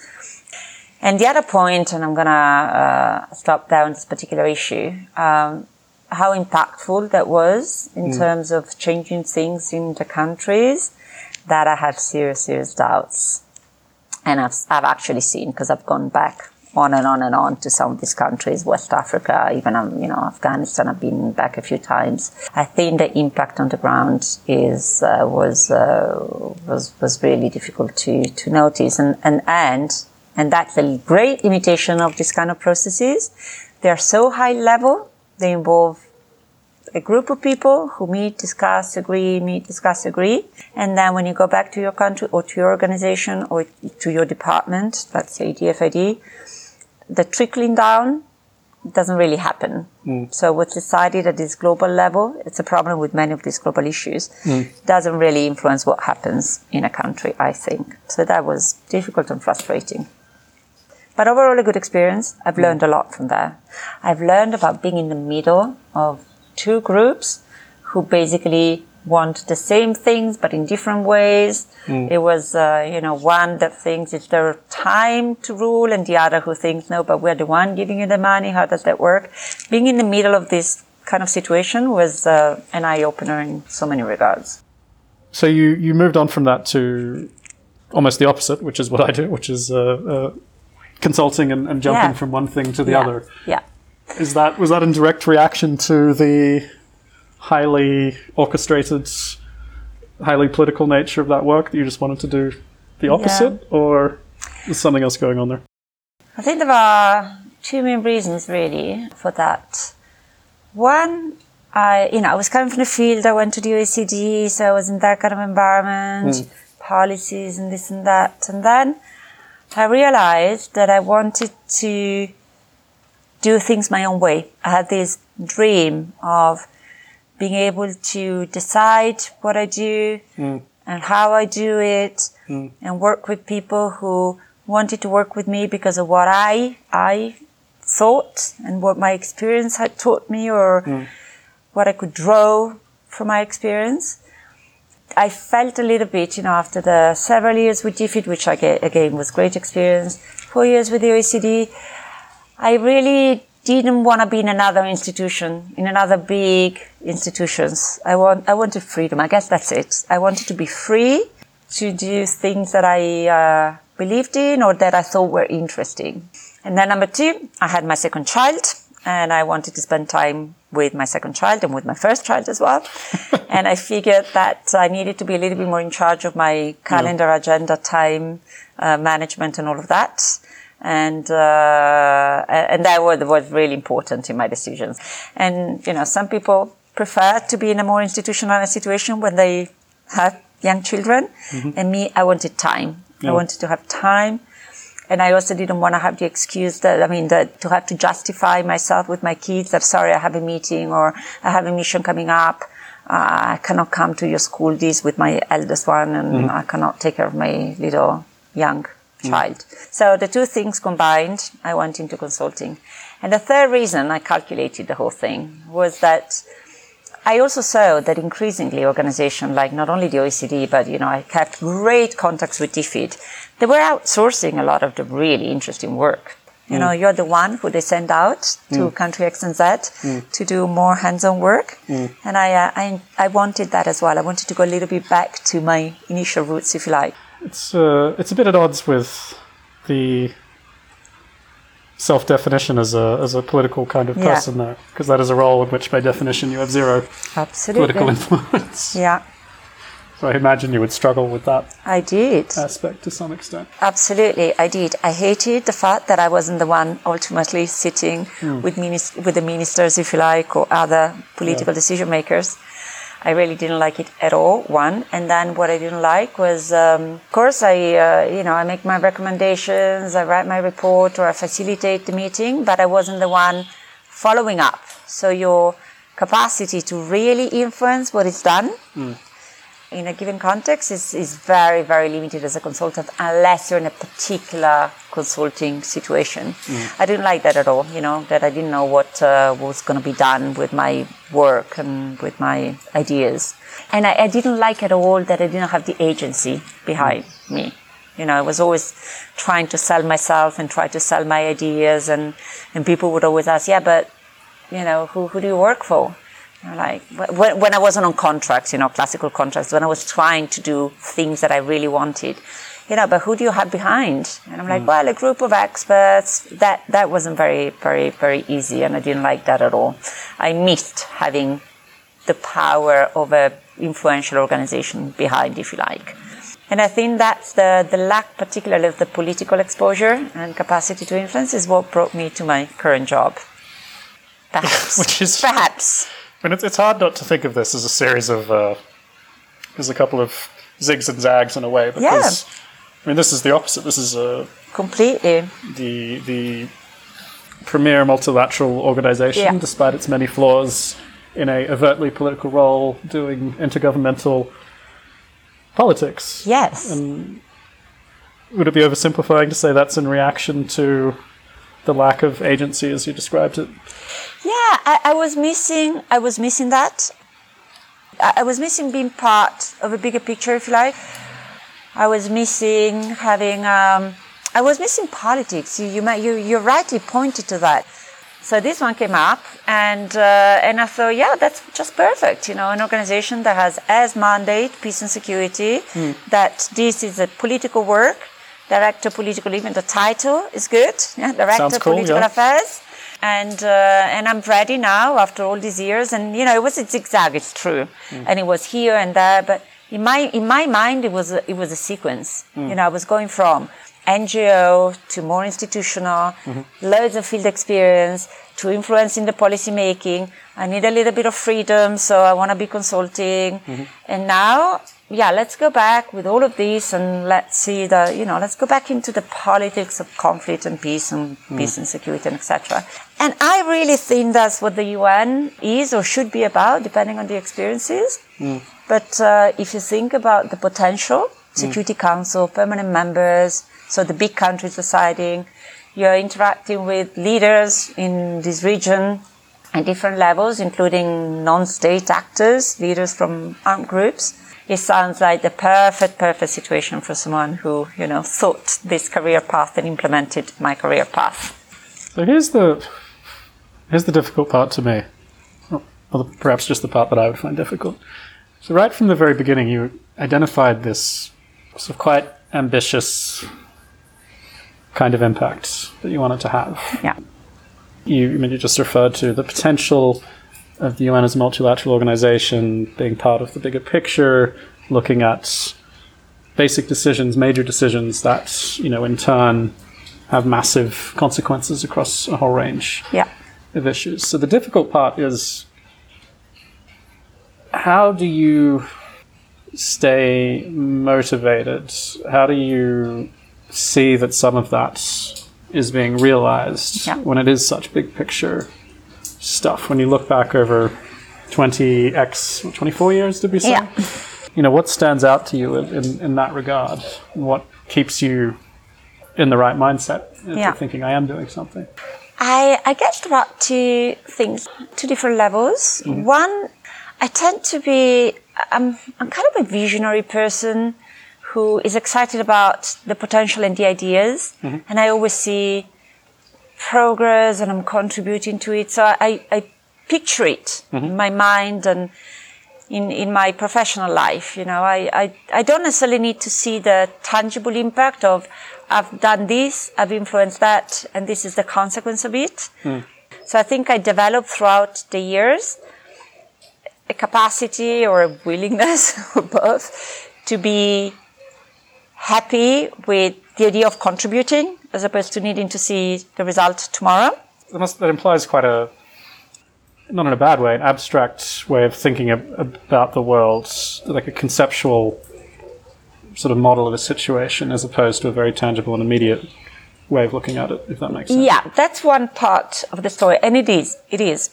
And the other point, and I'm gonna uh, stop there on this particular issue. Um, how impactful that was in terms of changing things in the countries that I have serious, serious doubts. And I've, I've actually seen, because I've gone back on and on and on to some of these countries, West Africa, even, um, you know, Afghanistan, I've been back a few times. I think the impact on the ground is, uh, was, uh, was, was really difficult to, to notice. And, and, and, and that's a great limitation of this kind of processes. They're so high level they involve a group of people who meet, discuss, agree, meet, discuss, agree. And then when you go back to your country or to your organization or to your department, let's say DFID, the trickling down doesn't really happen. Mm. So what's decided at this global level, it's a problem with many of these global issues, mm. doesn't really influence what happens in a country, I think. So that was difficult and frustrating. But overall, a good experience. I've mm. learned a lot from there. I've learned about being in the middle of two groups who basically want the same things but in different ways. It was, uh, you know, one that thinks it's their time to rule and the other who thinks, no, but we're the one giving you the money. How does that work? Being in the middle of this kind of situation was uh, an eye opener in so many regards. So you you moved on from that to almost the opposite, which is what I do, which is uh, uh, consulting and, and jumping Yeah. from one thing to the yeah. other. Yeah. Is that was that in direct reaction to the highly orchestrated, highly political nature of that work that you just wanted to do the opposite, or is something else going on there? I think there are two main reasons really for that. One, I, you know, I was coming from the field. I went to the OECD, so I was in that kind of environment, mm. policies and this and that. And then I realized that I wanted to do things my own way. I had this dream of being able to decide what I do mm. and how I do it mm. and work with people who wanted to work with me because of what I, I thought and what my experience had taught me or mm. what I could draw from my experience. I felt a little bit, you know, after the several years with DFID, which I ga- again was great experience, four years with the OECD, I really didn't want to be in another institution, in another big institutions. I want, I wanted freedom. I guess that's it. I wanted to be free to do things that I uh, believed in or that I thought were interesting. And then number two, I had my second child and I wanted to spend time with my second child and with my first child as well. and I figured that I needed to be a little bit more in charge of my calendar, agenda, time uh, management, and all of that. And uh, and that was, was really important in my decisions. And you know, some people prefer to be in a more institutional situation when they have young children, and me, I wanted time. I wanted to have time and I also didn't want to have the excuse that I mean that to have to justify myself with my kids that sorry I have a meeting or I have a mission coming up. Uh, I cannot come to your school this with my eldest one, and I cannot take care of my little young Mm-hmm. child. So the two things combined, I went into consulting. And the third reason I calculated the whole thing was that I also saw that increasingly organizations like not only the OECD, but you know, I kept great contacts with DFID. They were outsourcing a lot of the really interesting work. You mm. know, you're the one who they send out to mm. country X and Z mm. to do more hands-on work, and I, uh, I, I wanted that as well. I wanted to go a little bit back to my initial roots, if you like. It's uh, it's a bit at odds with the self-definition as a as a political kind of Yeah. person, though, because that is a role in which, by definition, you have zero Absolutely. political influence. Yeah, So I imagine you would struggle with that I did. aspect to some extent. Absolutely, I did. I hated the fact that I wasn't the one ultimately sitting Hmm. with minis- with the ministers, if you like, or other political decision makers. I really didn't like it at all. One, and then what I didn't like was, um, of course, I uh, you know I make my recommendations, I write my report, or I facilitate the meeting, but I wasn't the one following up. So your capacity to really influence what is done in a given context is, is very, very limited as a consultant unless you're in a particular consulting situation. I didn't like that at all, you know, that I didn't know what uh, was going to be done with my work and with my ideas. And I, I didn't like at all that I didn't have the agency behind me. You know, I was always trying to sell myself and try to sell my ideas and, and people would always ask, yeah, but, you know, who, who do you work for? Like when, when I wasn't on contracts, you know, classical contracts, when I was trying to do things that I really wanted, you know, but who do you have behind? And I'm like, mm. well, a group of experts. That that wasn't very, very, very easy, and I didn't like that at all. I missed having the power of a influential organization behind, if you like. And I think that's the, the lack, particularly of the political exposure and capacity to influence, is what brought me to my current job. Perhaps. Which is- perhaps. I mean, it's, it's hard not to think of this as a series of. Uh, there's a couple of zigs and zags in a way because I mean this is the opposite. This is uh, Completely. the the premier multilateral organization, Yeah. despite its many flaws, in a overtly political role, doing intergovernmental politics. Yes. Would it be oversimplifying to say that's in reaction to the lack of agency as you described it? Yeah, I, I was missing. I was missing that. I, I was missing being part of a bigger picture, if you like. I was missing having. Um, I was missing politics. You, you, might- you, you rightly pointed to that. So this one came up, and uh, and I thought, yeah, that's just perfect. You know, an organization that has as mandate peace and security. That this is a political work. Director political even the title is good. Yeah, director cool, political yeah. affairs and uh, and I'm ready now after all these years. And you know, it was a zigzag. It's true, mm. and it was here and there. But in my in my mind, it was a, it was a sequence. Mm. You know, I was going from NGO to more institutional, mm-hmm. loads of field experience to influencing the policy making. I need a little bit of freedom, so I want to be consulting. Mm-hmm. And now, yeah, let's go back with all of this and let's see the, you know, let's go back into the politics of conflict and peace and hmm. peace and security and etc. And I really think that's what the UN is or should be about, depending on the experiences. Hmm. But uh, if you think about the potential, hmm. Security Council, permanent members, so the big countries deciding, you're interacting with leaders in this region at different levels, including non-state actors, leaders from armed groups. It sounds like the perfect, perfect situation for someone who, you know, thought this career path and implemented my career path. So here's the here's the difficult part to me, or perhaps just the part that I would find difficult. So right from the very beginning, you identified this sort of quite ambitious kind of impact that you wanted to have. Yeah. You, I mean, you just referred to the potential of the UN as a multilateral organization being part of the bigger picture, looking at basic decisions, major decisions that, you know, in turn have massive consequences across a whole range Yeah. of issues. So the difficult part is how do you stay motivated? How do you see that some of that is being realized Yeah. when it is such big picture stuff? When you look back over 20x, 24 years, did we say? Yeah. You know, what stands out to you in, in, in that regard? What keeps you in the right mindset Yeah. thinking I am doing something? I, I get about two things, two different levels. Mm-hmm. One, I tend to be, I'm, I'm kind of a visionary person who is excited about the potential and the ideas. Mm-hmm. And I always see progress and I'm contributing to it. So I, I picture it in mm-hmm. my mind and in, in my professional life. You know, I, I, I don't necessarily need to see the tangible impact of I've done this, I've influenced that, and this is the consequence of it. Mm. So I think I developed throughout the years a capacity or a willingness or both to be happy with the idea of contributing as opposed to needing to see the result tomorrow. that, must, that implies quite a not in a bad way, an abstract way of thinking ab- about the world, like a conceptual sort of model of a situation, as opposed to a very tangible and immediate way of looking at it. If that makes sense. Yeah, that's one part of the story, and it is. It is.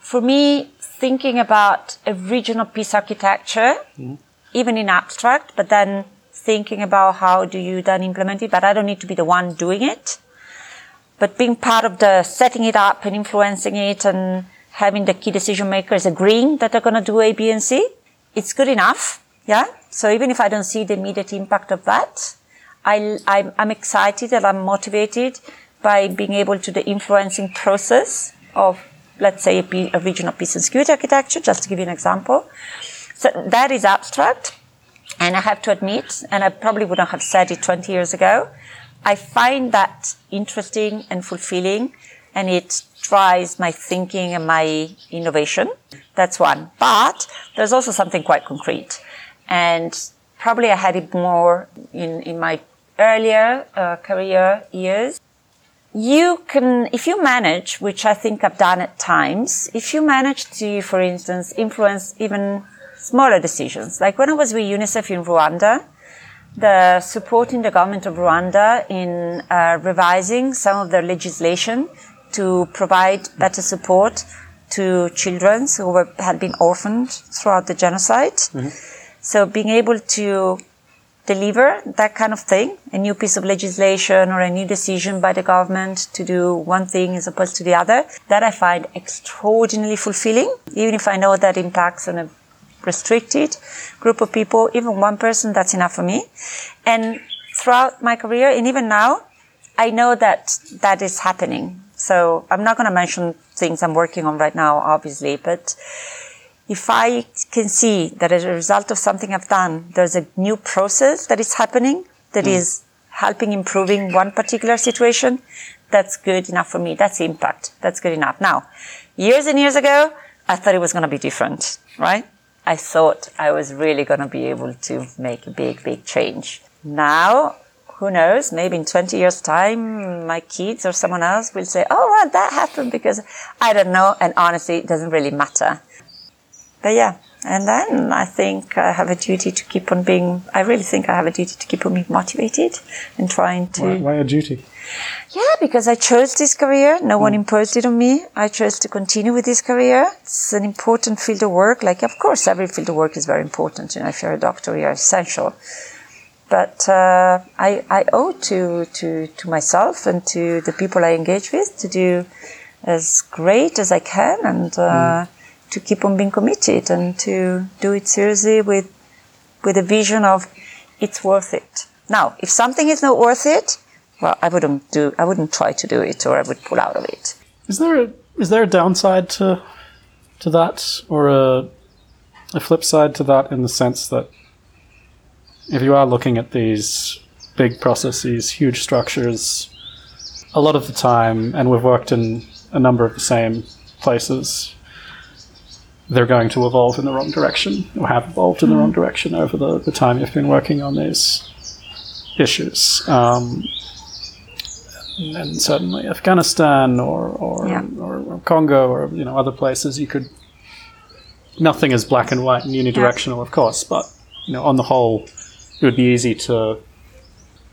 For me, thinking about a regional peace architecture mm-hmm. even in abstract, but then thinking about how do you then implement it. But I don't need to be the one doing it. But being part of the setting it up and influencing it and having the key decision makers agreeing that they're going to do A, B, and C, it's good enough. Yeah. So even if I don't see the immediate impact of that, I, I'm, I'm excited and I'm motivated by being able to the influencing process of, let's say, a, regional peace and security architecture, just to give you an example. So that is abstract. And I have to admit, and I probably wouldn't have said it 20 years ago, I find that interesting and fulfilling and it drives my thinking and my innovation. That's one. But there's also something quite concrete. And probably I had it more in, in my earlier uh, career years. You can, if you manage, which I think I've done at times, if you manage to, for instance, influence even smaller decisions, like when I was with UNICEF in Rwanda, the supporting the government of Rwanda in uh, revising some of their legislation to provide better support to children who were, had been orphaned throughout the genocide. Mm-hmm. So being able to deliver that kind of thing, a new piece of legislation or a new decision by the government to do one thing as opposed to the other, that I find extraordinarily fulfilling, even if I know that impacts on a restricted group of people, even one person, that's enough for me. And throughout my career, and even now, I know that that is happening. So I'm not going to mention things I'm working on right now, obviously, but if I can see that as a result of something I've done, there's a new process that is happening that mm. is helping improving one particular situation, that's good enough for me. That's impact. That's good enough. Now, years and years ago, I thought it was going to be different, right? I thought I was really going to be able to make a big, big change. Now, who knows? Maybe in 20 years' time, my kids or someone else will say, oh, well, that happened because I don't know. And honestly, it doesn't really matter. But yeah, and then I think I have a duty to keep on being, I really think I have a duty to keep on being motivated and trying to. Why, why a duty? Yeah, because I chose this career. No mm. one imposed it on me. I chose to continue with this career. It's an important field of work. Like, of course, every field of work is very important. You know, if you're a doctor, you're essential. But uh, I, I owe to, to, to myself and to the people I engage with to do as great as I can and uh, mm. To keep on being committed and to do it seriously with, with a vision of it's worth it. Now, if something is not worth it, well, I wouldn't do, I wouldn't try to do it, or I would pull out of it. Is there a, is there a downside to to that, or a a flip side to that, in the sense that if you are looking at these big processes, huge structures, a lot of the time, and we've worked in a number of the same places, they're going to evolve in the wrong direction, or have evolved in the wrong direction over the, the time you've been working on these issues. Um, and certainly Afghanistan or or, yeah. or, or Congo or you know other places, you could. Nothing is black and white and unidirectional, yeah. of course, but you know on the whole, it would be easy to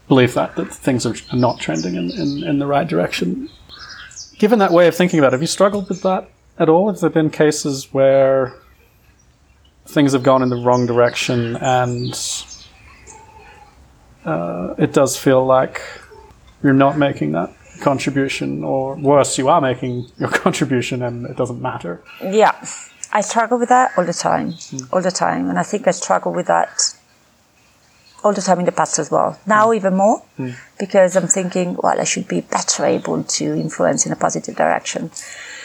believe that that things are not trending in, in, in the right direction. Given that way of thinking about it, have you struggled with that at all? Have there been cases where things have gone in the wrong direction and uh, it does feel like you're not making that contribution, or worse, you are making your contribution and it doesn't matter. Yeah, I struggle with that all the time, mm. all the time, and I think I struggle with that all the time in the past as well. Now mm. even more mm. because I'm thinking, well, I should be better able to influence in a positive direction.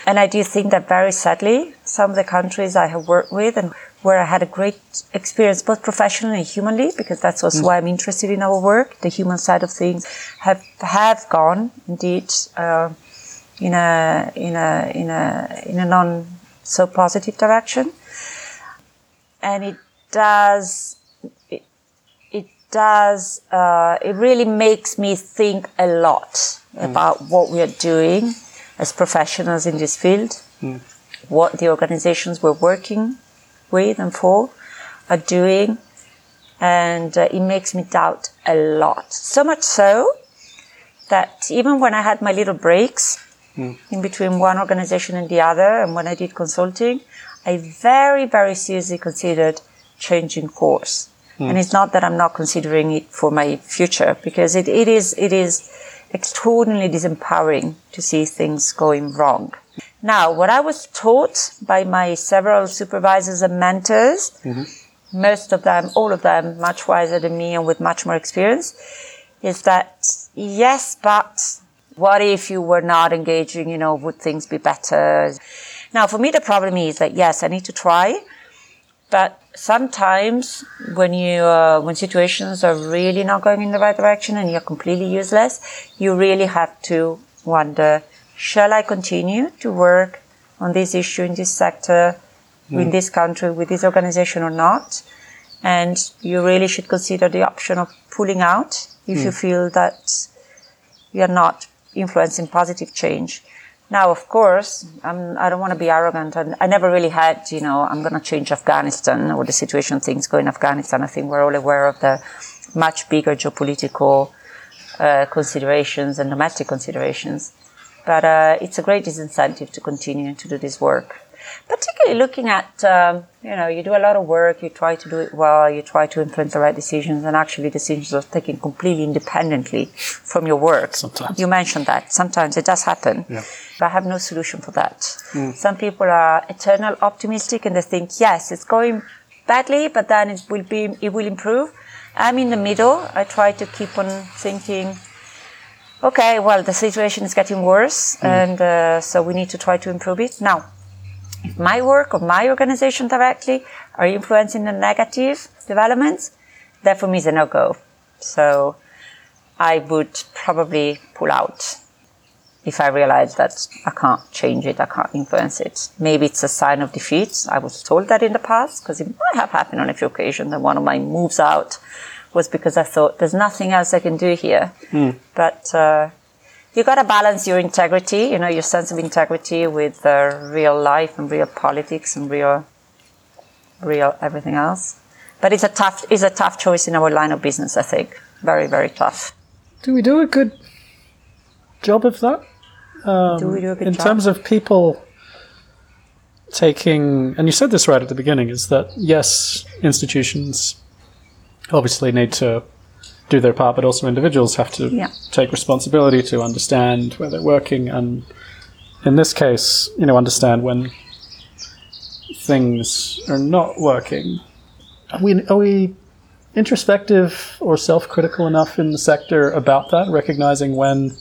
And I do think that very sadly, some of the countries I have worked with and where I had a great experience, both professionally and humanly, because that's also mm. why I'm interested in our work. The human side of things have have gone indeed uh, in a in a in a in a non so positive direction, and it does it, it does uh, it really makes me think a lot mm. about what we are doing as professionals in this field, mm. what the organizations we're working with and for are doing. And uh, it makes me doubt a lot. So much so that even when I had my little breaks mm. in between one organization and the other, and when I did consulting, I very, very seriously considered changing course. And it's not that I'm not considering it for my future because it, it is, it is extraordinarily disempowering to see things going wrong. Now, what I was taught by my several supervisors and mentors, mm-hmm. most of them, all of them much wiser than me and with much more experience, is that yes, but what if you were not engaging, you know, would things be better? Now, for me, the problem is that yes, I need to try, but sometimes when you uh, when situations are really not going in the right direction and you're completely useless, you really have to wonder: Shall I continue to work on this issue in this sector, in this country, with this organization or not? And you really should consider the option of pulling out if you feel that you are not influencing positive change. Now, of course, I'm, I don't want to be arrogant, and I never really had, you know, I'm going to change Afghanistan or the situation things go in Afghanistan. I think we're all aware of the much bigger geopolitical uh, considerations and domestic considerations. But uh, it's a great disincentive to continue to do this work. Particularly looking at, um, you know, you do a lot of work, you try to do it well, you try to influence the right decisions, and actually decisions are taken completely independently from your work. Sometimes. You mentioned that. Sometimes it does happen. Yeah. But I have no solution for that. Some people are eternal optimistic and they think, yes, it's going badly, but then it will be, it will improve. I'm in the middle. I try to keep on thinking, okay, well, the situation is getting worse, and uh, so we need to try to improve it. Now, my work or my organization directly are influencing the negative developments, that for me is a no-go. So I would probably pull out if I realize that I can't change it, I can't influence it. Maybe it's a sign of defeat. I was told that in the past because it might have happened on a few occasions that one of my moves out was because I thought there's nothing else I can do here. But uh, you got to balance your integrity, you know, your sense of integrity with uh, real life and real politics and real, real everything else. But it's a tough, it's a tough choice in our line of business. I think very, very tough. Do we do a good job of that? Um, Do we do a good in job? terms of people taking, and you said this right at the beginning, is that yes, institutions obviously need to do their part, but also individuals have to Yeah. take responsibility to understand where they're working, and in this case, you know, understand when things are not working. Are we, are we introspective or self-critical enough in the sector about that, recognizing when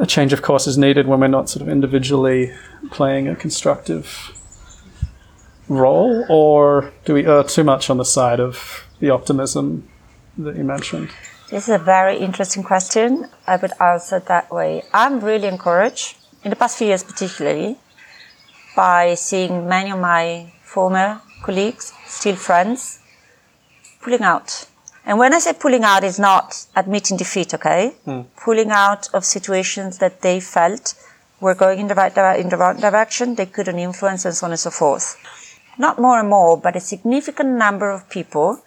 a change of course is needed when we're not sort of individually playing a constructive role, or do we err too much on the side of the optimism that you mentioned? This is a very interesting question. I would answer that way. I'm really encouraged, in the past few years particularly, by seeing many of my former colleagues, still friends, pulling out. And when I say pulling out, it's not admitting defeat, okay? Hmm. Pulling out of situations that they felt were going in the right dire- in the right direction, they couldn't influence, and so on and so forth. Not more and more, but a significant number of people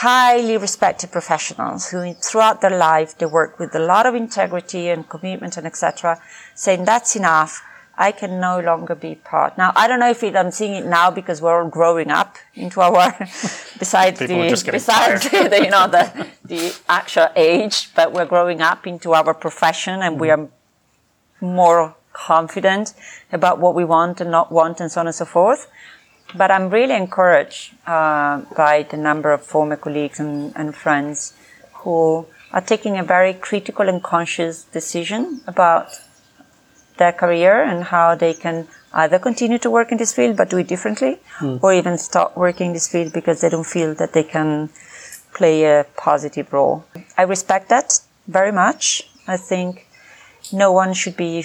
highly respected professionals who throughout their life they work with a lot of integrity and commitment and etc saying that's enough. I can no longer be part. Now i don't know if it, i'm seeing it now because we're all growing up into our besides People the besides the, you know the, the actual age but we're growing up into our profession and we are more confident about what we want and not want and so on and so forth but I'm really encouraged uh, by the number of former colleagues and, and friends who are taking a very critical and conscious decision about their career and how they can either continue to work in this field but do it differently or even stop working in this field because they don't feel that they can play a positive role. I respect that very much. I think no one should be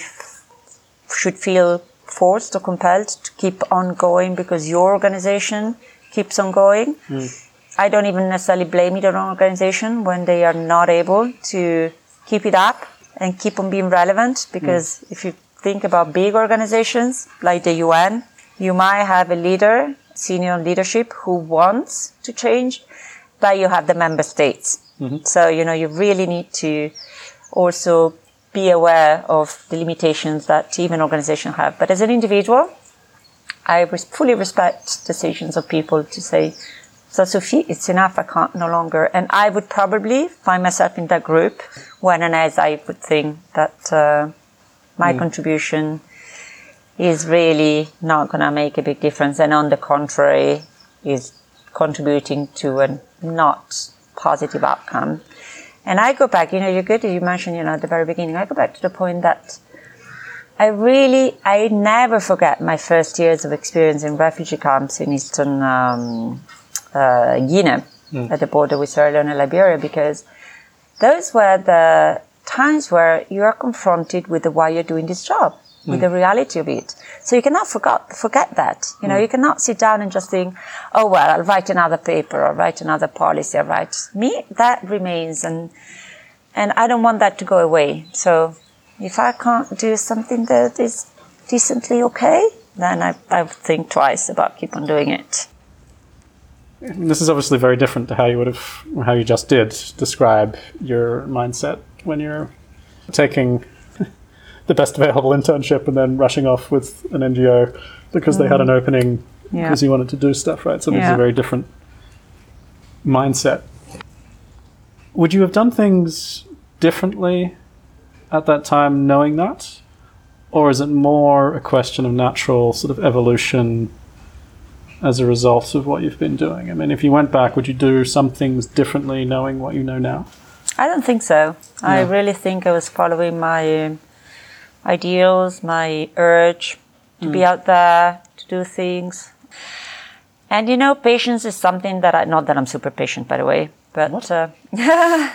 should feel forced or compelled to keep on going because your organization keeps on going. Hmm. I don't even necessarily blame either organization when they are not able to keep it up and keep on being relevant because hmm. if you think about big organizations like the UN, you might have a leader, senior leadership who wants to change, but you have the member states. Mm-hmm. So, you know, you really need to also be aware of the limitations that even organizations have. But as an individual, I fully respect decisions of people to say, so Sophie, it's enough. I can't no longer. And I would probably find myself in that group when and as I would think that uh, my contribution is really not going to make a big difference. And on the contrary, is contributing to a not positive outcome. And I go back, you know, you're good. You mentioned, you know, at the very beginning, I go back to the point that I really, I never forget my first years of experience in refugee camps in eastern um, uh, Guinea at the border with Sierra Leone and Liberia because those were the times where you are confronted with the why you're doing this job, with the reality of it. So you cannot forget, forget that. You know, hmm. you cannot sit down and just think, oh, well, I'll write another paper, I'll write another policy, I'll write. Me, that remains and, and I don't want that to go away. So if I can't do something that is decently okay, then I, I think twice about keep on doing it. This is obviously very different to how you would have, how you just did describe your mindset when you're taking the best available internship and then rushing off with an NGO because they had an mm. opening Yeah. because you wanted to do stuff, right? So this is a very different mindset. Would you have done things differently at that time knowing that? Or is it more a question of natural sort of evolution as a result of what you've been doing? I mean, if you went back, would you do some things differently knowing what you know now? I don't think so. I really think I was following my ideals, my urge to be out there, to do things. And you know, patience is something that I, not that I'm super patient, by the way, but, uh,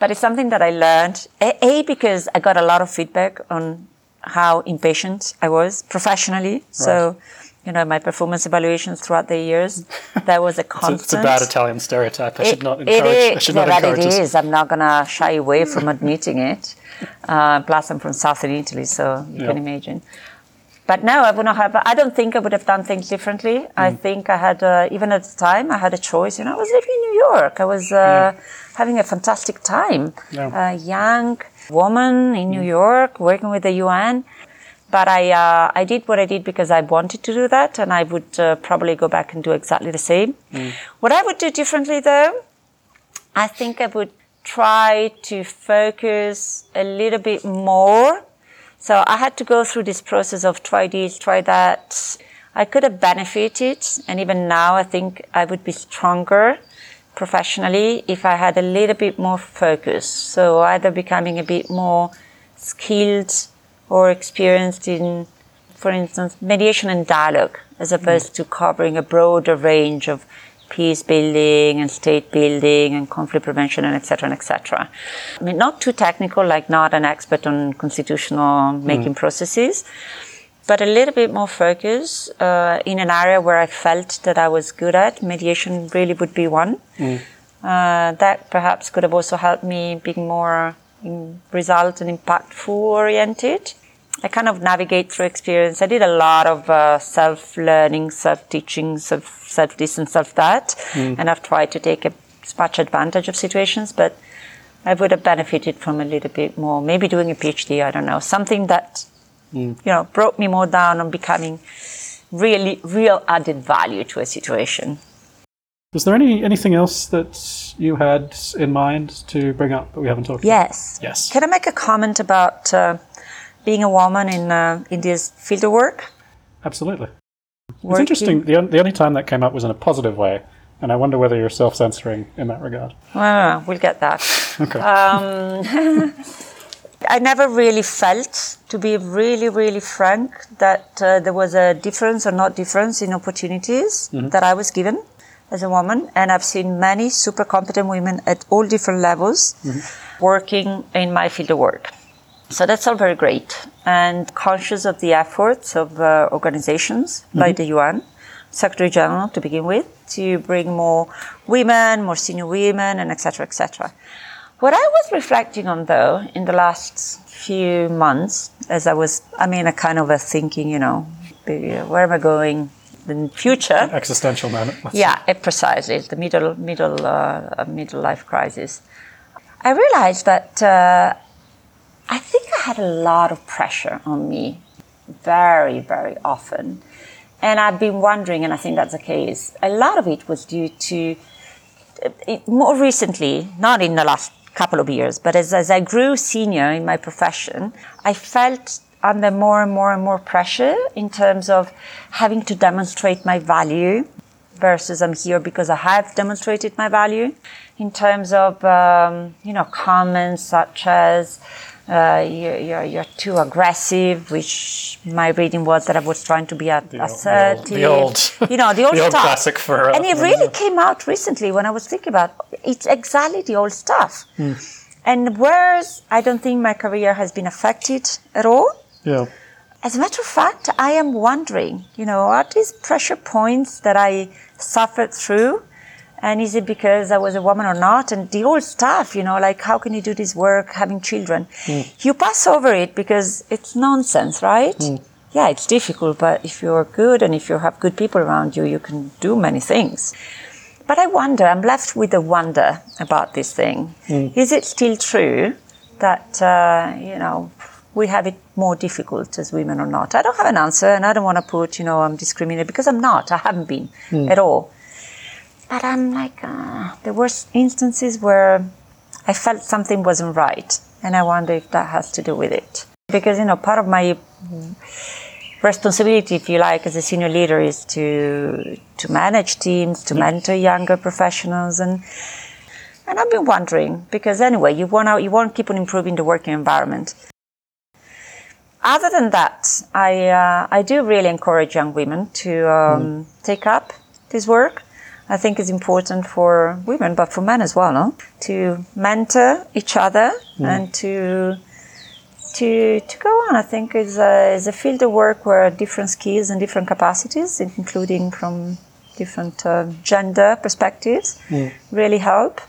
but it's something that I learned. A, a, because I got a lot of feedback on how impatient I was professionally. So, you know, my performance evaluations throughout the years, there was a constant. It's, a, it's, a, bad Italian stereotype. I It- should not encourage. it is, I should yeah, but it is. I'm not gonna shy away from admitting it. Uh, plus, I'm from southern Italy, so you Yeah. can imagine. But no, I would not have. I don't think I would have done things differently. I think I had, uh, even at the time, I had a choice. You know, I was living in New York. I was uh, having a fantastic time. Yeah. A young woman in New York working with the UN. But I, uh, I did what I did because I wanted to do that, and I would uh, probably go back and do exactly the same. What I would do differently, though, I think I would try to focus a little bit more. So I had to go through this process of try this, try that. I could have benefited, and even now I think I would be stronger professionally if I had a little bit more focus. So either becoming a bit more skilled or experienced in, for instance, mediation and dialogue, as opposed mm. to covering a broader range of peace building and state building and conflict prevention and etc. etc. I mean, not too technical, like not an expert on constitutional making processes, but a little bit more focus uh, in an area where I felt that I was good at. Mediation really would be one. Uh, that perhaps could have also helped me being more in result and impactful oriented. I kind of navigate through experience. I did a lot of uh, self learning, self teaching, self this and self that, and I've tried to take as much advantage of situations. But I would have benefited from a little bit more, maybe doing a PhD. I don't know, something that you know brought me more down on becoming really real added value to a situation. Was there any anything else that you had in mind to bring up that we haven't talked about? Yes. Yes. Can I make a comment about uh, being a woman in uh, in this field of work? Absolutely. It's interesting. The, on- the only time that came up was in a positive way, and I wonder whether you're self censoring in that regard. Well, we'll get that. Okay. Um, I never really felt, to be really, really frank, that uh, there was a difference or not difference in opportunities that I was given as a woman. And I've seen many super competent women at all different levels working in my field of work. So that's all very great. And conscious of the efforts of uh, organizations like the UN, Secretary General to begin with, to bring more women, more senior women, and etc. etc. What I was reflecting on, though, in the last few months, as I was, I mean, a kind of a thinking, you know, where am I going in the future? Existential moment. let's Yeah, it precisely the middle middle uh, middle life crisis. I realized that uh, I think I had a lot of pressure on me, very very often, And I've been wondering, and I think that's the case, a lot of it was due to it, more recently, not in the last couple of years, but as, as I grew senior in my profession, I felt under more and more and more pressure in terms of having to demonstrate my value versus I'm here because I have demonstrated my value. In terms of, um, you know, comments such as, uh, you're, you're, you're, too aggressive, which my reading was that I was trying to be assertive. The old, the old you know, the old, the old stuff. classic for. Uh, and it really came out recently when I was thinking about it's exactly the old stuff. Mm. And whereas I don't think my career has been affected at all. Yeah. As a matter of fact, I am wondering, you know, are these pressure points that I suffered through? And is it because I was a woman or not? And the old stuff, you know, like how can you do this work having children? Mm. You pass over it because it's nonsense, right? Mm. Yeah, it's difficult, but if you're good and if you have good people around you, you can do many things. But I wonder, I'm left with a wonder about this thing. Mm. Is it still true that, uh, you know, we have it more difficult as women or not? I don't have an answer and I don't want to put, you know, I'm discriminated because I'm not. I haven't been mm. at all. But I'm like, uh, there were instances where I felt something wasn't right. And I wonder if that has to do with it. Because, you know, part of my responsibility, if you like, as a senior leader is to to manage teams, to mentor younger professionals, and and I've been wondering because anyway, you want to you want to keep on improving the working environment. Other than that, I uh, I do really encourage young women to um, mm. take up this work. I think it's important for women, but for men as well, no? To mentor each other mm. and to to, to go on. I think is a, is a field of work where different skills and different capacities, including from different uh, gender perspectives, mm. really help.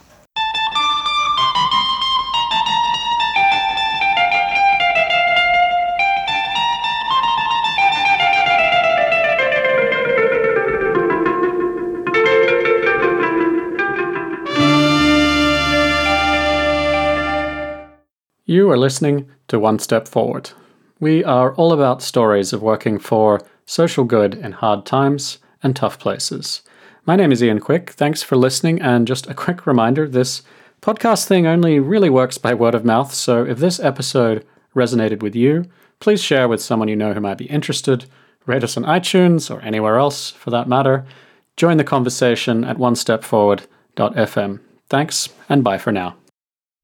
You are listening to One Step Forward. We are all about stories of working for social good in hard times and tough places. My name is Ian Quick. Thanks for listening. And just a quick reminder this podcast thing only really works by word of mouth. So if this episode resonated with you, please share with someone you know who might be interested. Rate us on iTunes or anywhere else for that matter. Join the conversation at one step onestepforward.fm. Thanks and bye for now.